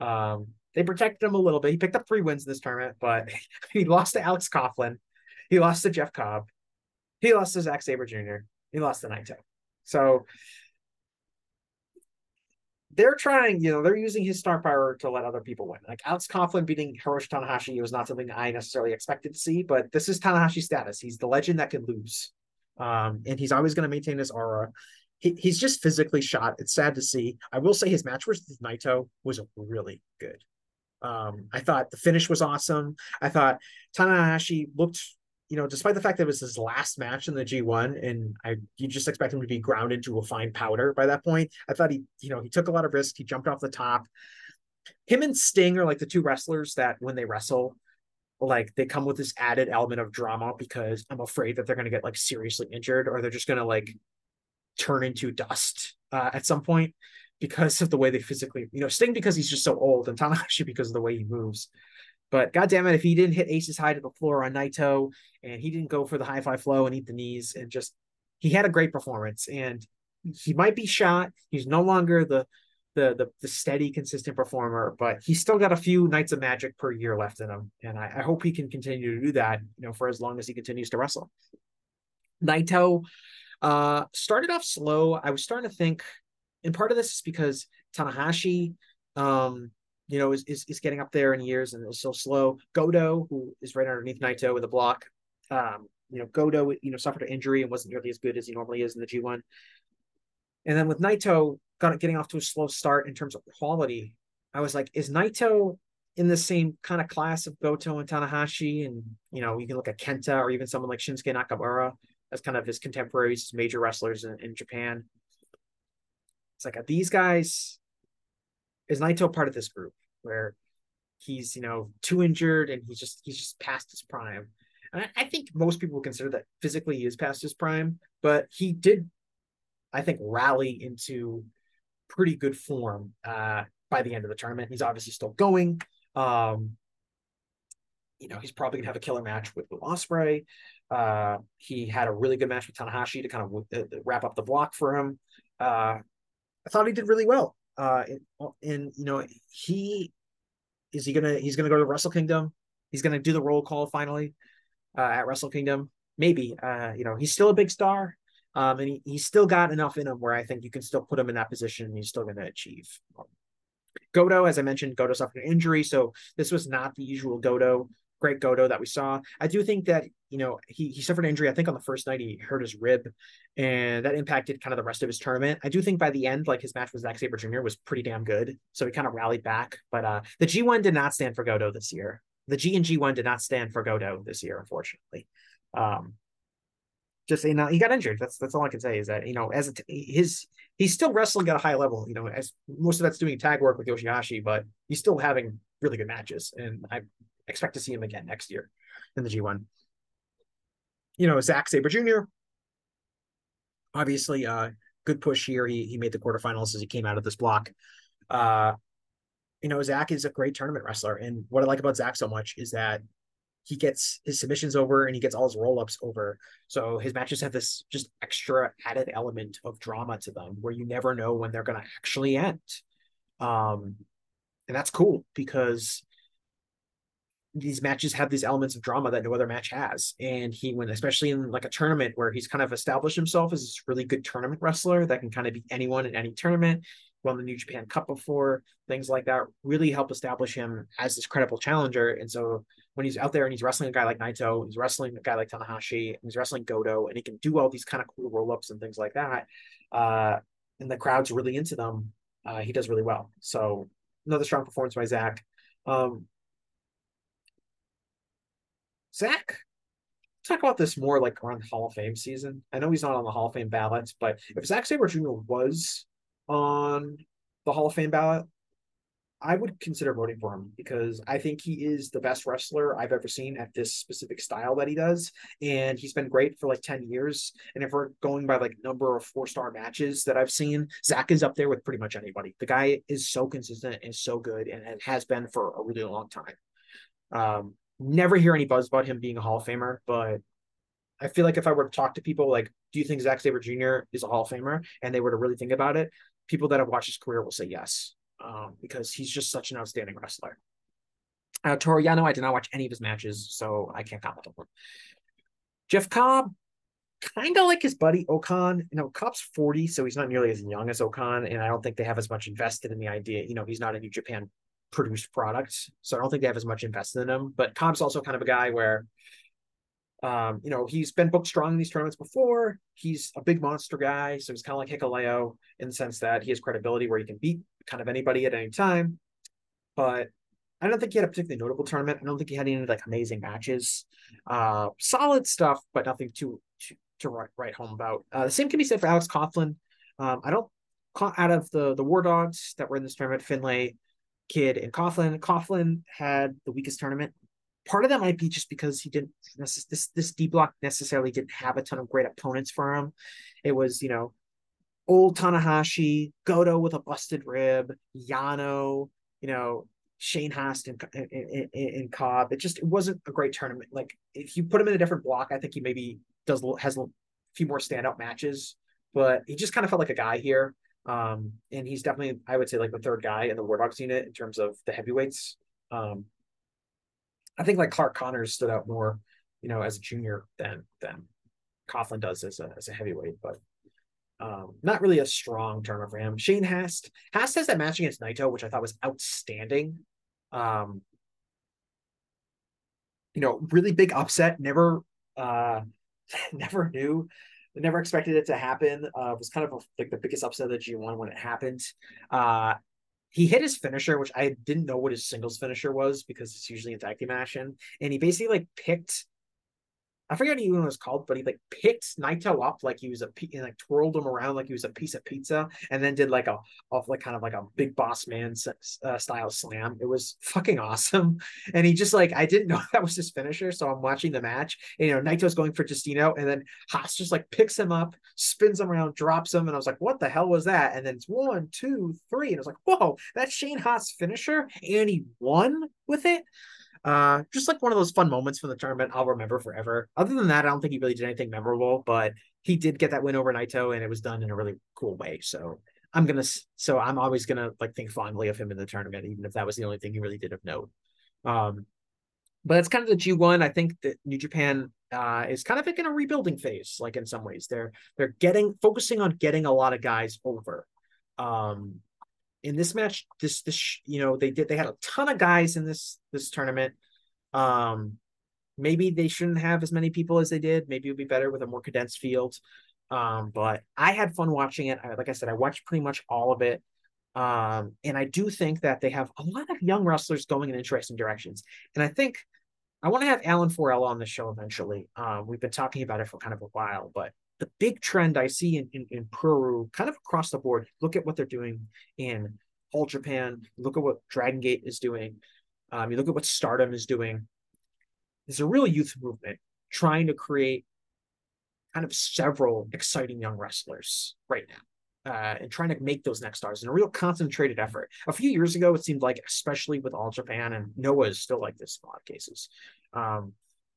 Um, they protected him a little bit. He picked up three wins in this tournament, but he lost to Alex Coughlin. He lost to Jeff Cobb. He lost to Zack Sabre Jr. He lost to Naito. So they're trying, you know, they're using his star power to let other people win. Like Alex Coughlin beating Hiroshi Tanahashi was not something I necessarily expected to see, but this is Tanahashi's status. He's the legend that can lose. Um, and he's always going to maintain his aura. He, he's just physically shot. It's sad to see. I will say his match with Naito was really good. Um, I thought the finish was awesome. I thought Tanahashi looked you know, despite the fact that it was his last match in the G1, and I you just expect him to be ground into a fine powder by that point. I thought he, you know, he took a lot of risks. He jumped off the top. Him and Sting are like the two wrestlers that when they wrestle, like they come with this added element of drama because I'm afraid that they're going to get like seriously injured or they're just going to like turn into dust uh, at some point because of the way they physically, you know, Sting because he's just so old and Tanahashi because of the way he moves. But goddamn it, if he didn't hit Aces high to the floor on Naito and he didn't go for the high fly flow and eat the knees and just he had a great performance and he might be shot. He's no longer the the the, the steady, consistent performer, but he's still got a few nights of magic per year left in him. And I, I hope he can continue to do that, you know, for as long as he continues to wrestle. Naito uh started off slow. I was starting to think, and part of this is because Tanahashi um you know, is, is, is getting up there in years and is so slow. Goto, who is right underneath Naito with a block, um, you know, Goto, you know, suffered an injury and wasn't nearly as good as he normally is in the G1. And then with Naito got getting off to a slow start in terms of quality, I was like, is Naito in the same kind of class of Goto and Tanahashi? And, you know, you can look at Kenta or even someone like Shinsuke Nakamura as kind of his contemporaries, major wrestlers in, in Japan. It's like, are these guys is Naito part of this group where he's you know too injured and he's just he's just past his prime? And I, I think most people consider that physically he is past his prime, but he did, I think, rally into pretty good form uh, by the end of the tournament. He's obviously still going. Um, you know, he's probably gonna have a killer match with Will Ospreay. Uh, he had a really good match with Tanahashi to kind of uh, wrap up the block for him. Uh, I thought he did really well uh and you know he is he gonna he's gonna go to wrestle kingdom? He's gonna do the roll call finally uh at wrestle kingdom? Maybe uh you know he's still a big star um and he, he's still got enough in him where i think you can still put him in that position and he's still gonna achieve. Goto, as I mentioned, Goto suffered an injury, so this was not the usual Goto, great Goto that we saw. I do think that you know he he suffered an injury. I think on the first night he hurt his rib, and that impacted kind of the rest of his tournament. I do think by the end, like his match with Zack Sabre Jr. was pretty damn good, so he kind of rallied back. But uh the G1 did not stand for Goto this year. The G and G1 did not stand for Goto this year, unfortunately. Um, just you know he got injured. That's that's all I can say is that you know as a t- his he's still wrestling at a high level. You know, as most of that's doing tag work with Yoshihashi, but he's still having really good matches, and I expect to see him again next year in the G1. You know, Zack Sabre Jr. Obviously, uh, good push here. He he made the quarterfinals as he came out of this block. Uh, you know, Zack is a great tournament wrestler, and what I like about Zack so much is that he gets his submissions over and he gets all his roll ups over. So his matches have this just extra added element of drama to them where you never know when they're going to actually end. Um, and that's cool because these matches have these elements of drama that no other match has. And he, when especially in like a tournament where he's kind of established himself as this really good tournament wrestler that can kind of beat anyone in any tournament, won the New Japan Cup before, things like that really help establish him as this credible challenger. And so when he's out there and he's wrestling a guy like Naito, he's wrestling a guy like Tanahashi, and he's wrestling Goto, and he can do all these kind of cool roll ups and things like that. Uh, and the crowd's really into them. Uh, he does really well. So another strong performance by Zack. Um, Zack, talk about this more like around the Hall of Fame season. I know he's not on the Hall of Fame ballot, but if Zack Sabre Jr. was on the Hall of Fame ballot, I would consider voting for him because I think he is the best wrestler I've ever seen at this specific style that he does. And he's been great for like 10 years. And if we're going by like number of four star matches that I've seen, Zack is up there with pretty much anybody. The guy is so consistent and so good and, and has been for a really long time. Um, never hear any buzz about him being a Hall of Famer, but I feel like if I were to talk to people like, do you think Zack Sabre Jr. is a Hall of Famer? And they were to really think about it, people that have watched his career will say yes um, because he's just such an outstanding wrestler. Uh, Toru Yano, I did not watch any of his matches, so I can't comment on him. Jeff Cobb, kind of like his buddy O-Khan. You know, Cobb's 40, so he's not nearly as young as O-Khan, and I don't think they have as much invested in the idea. You know, he's not a New Japan produced product, so I don't think they have as much invested in him. But Cobb's also kind of a guy where um, you know, he's been booked strong in these tournaments before. He's a big monster guy, so he's kind of like Hikuleo in the sense that he has credibility where he can beat kind of anybody at any time. But I don't think he had a particularly notable tournament. I don't think he had any like amazing matches. Uh, solid stuff, but nothing to to, to write, write home about. Uh, the same can be said for Alex Coughlin. Um, I don't out of the the War Dogs that were in this tournament, Finlay, Kidd, and Coughlin. Coughlin had the weakest tournament part of that might be just because he didn't this this D block necessarily didn't have a ton of great opponents for him. It was you know old Tanahashi, Goto with a busted rib, Yano, you know Shane Haste and, and, and Cobb. It just it wasn't a great tournament. Like if you put him in a different block, I think he maybe does has a few more standout matches. But he just kind of felt like a guy here. Um, and he's definitely, I would say, like the third guy in the War Dogs unit in terms of the heavyweights. Um, I think like Clark Connors stood out more, you know, as a junior than than Coughlin does as a as a heavyweight, but um, not really a strong tournament for him. Shane Haste Haste has that match against Naito, which I thought was outstanding. Um, you know, really big upset. Never, uh, never knew, never expected it to happen. Uh, it was kind of a, like the biggest upset of the G1 when it happened. Uh, he hit his finisher, which I didn't know what his singles finisher was because it's usually a tag team action. And he basically like picked I forget even what it was called, but he like picked Naito up like he was a and like twirled him around like he was a piece of pizza, and then did like a off like kind of like a big boss man uh, style slam. It was fucking awesome, and he just like I didn't know that was his finisher, so I'm watching the match, and you know Naito's going for Destino, and then Haste just like picks him up, spins him around, drops him, and I was like, what the hell was that? And then it's one, two, three, and I was like, whoa, that's Shane Haste finisher, and he won with it. Uh, just like one of those fun moments from the tournament I'll remember forever. Other than that, I don't think he really did anything memorable, but he did get that win over Naito and it was done in a really cool way. So I'm gonna so I'm always gonna like think fondly of him in the tournament, even if that was the only thing he really did of note. Um, but it's kind of the G1. I think that New Japan uh, is kind of like in a rebuilding phase, like in some ways. They're they're getting focusing on getting a lot of guys over. Um, in this match, this this you know they did they had a ton of guys in this this tournament. Um, maybe they shouldn't have as many people as they did. Maybe it would be better with a more condensed field. Um, but I had fun watching it. I, like I said, I watched pretty much all of it. Um, and I do think that they have a lot of young wrestlers going in interesting directions. And I think I want to have Alan Forella on the show eventually. Um, we've been talking about it for kind of a while, but the big trend I see in, in, in puro, kind of across the board, look at what they're doing in All Japan, look at what Dragon Gate is doing, um, you look at what Stardom is doing. There's a real youth movement trying to create kind of several exciting young wrestlers right now. Uh, and trying to make those next stars in a real concentrated effort. A few years ago, it seemed like, especially with All Japan, and Noah is still like this in a lot of cases, um,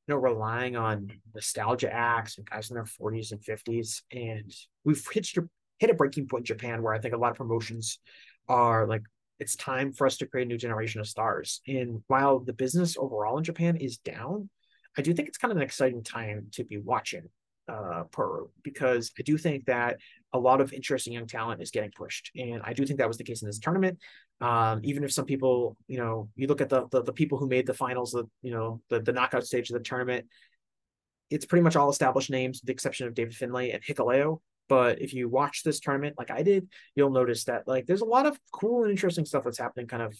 you know, relying on nostalgia acts and guys in their 40s and 50s. And we've hit, hit a breaking point in Japan where I think a lot of promotions are like, it's time for us to create a new generation of stars. And while the business overall in Japan is down, I do think it's kind of an exciting time to be watching uh, puro because I do think that a lot of interesting young talent is getting pushed, and I do think that was the case in this tournament. Um, even if some people, you know, you look at the, the the, people who made the finals, the you know the the knockout stage of the tournament, it's pretty much all established names, with the exception of David Finlay and Hikuleo. But if you watch this tournament like I did, you'll notice that like there's a lot of cool and interesting stuff that's happening kind of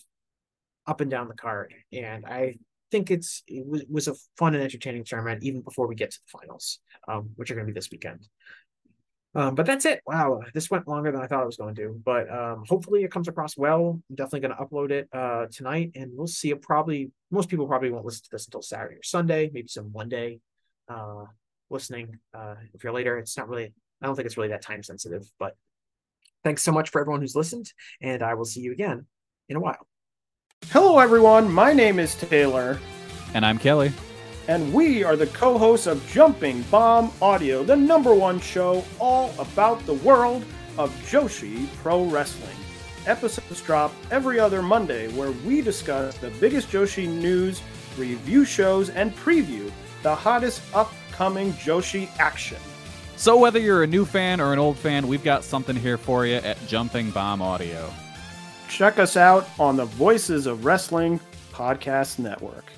up and down the card, and I think it's it was, was a fun and entertaining tournament even before we get to the finals, um, which are going to be this weekend. Um, but that's it. Wow, this went longer than I thought it was going to. But um, hopefully it comes across well. I'm definitely going to upload it uh, tonight, and we'll see. It probably most people probably won't listen to this until Saturday or Sunday, maybe some Monday uh, listening. Uh, if you're later, it's not really. I don't think it's really that time sensitive. But thanks so much for everyone who's listened, and I will see you again in a while. Hello, everyone. My name is Taylor. And I'm Kelly. And we are the co hosts of Jumping Bomb Audio, the number one show all about the world of Joshi Pro Wrestling. Episodes drop every other Monday where we discuss the biggest Joshi news, review shows, and preview the hottest upcoming Joshi action. So, whether you're a new fan or an old fan, we've got something here for you at Jumping Bomb Audio. Check us out on the Voices of Wrestling Podcast Network.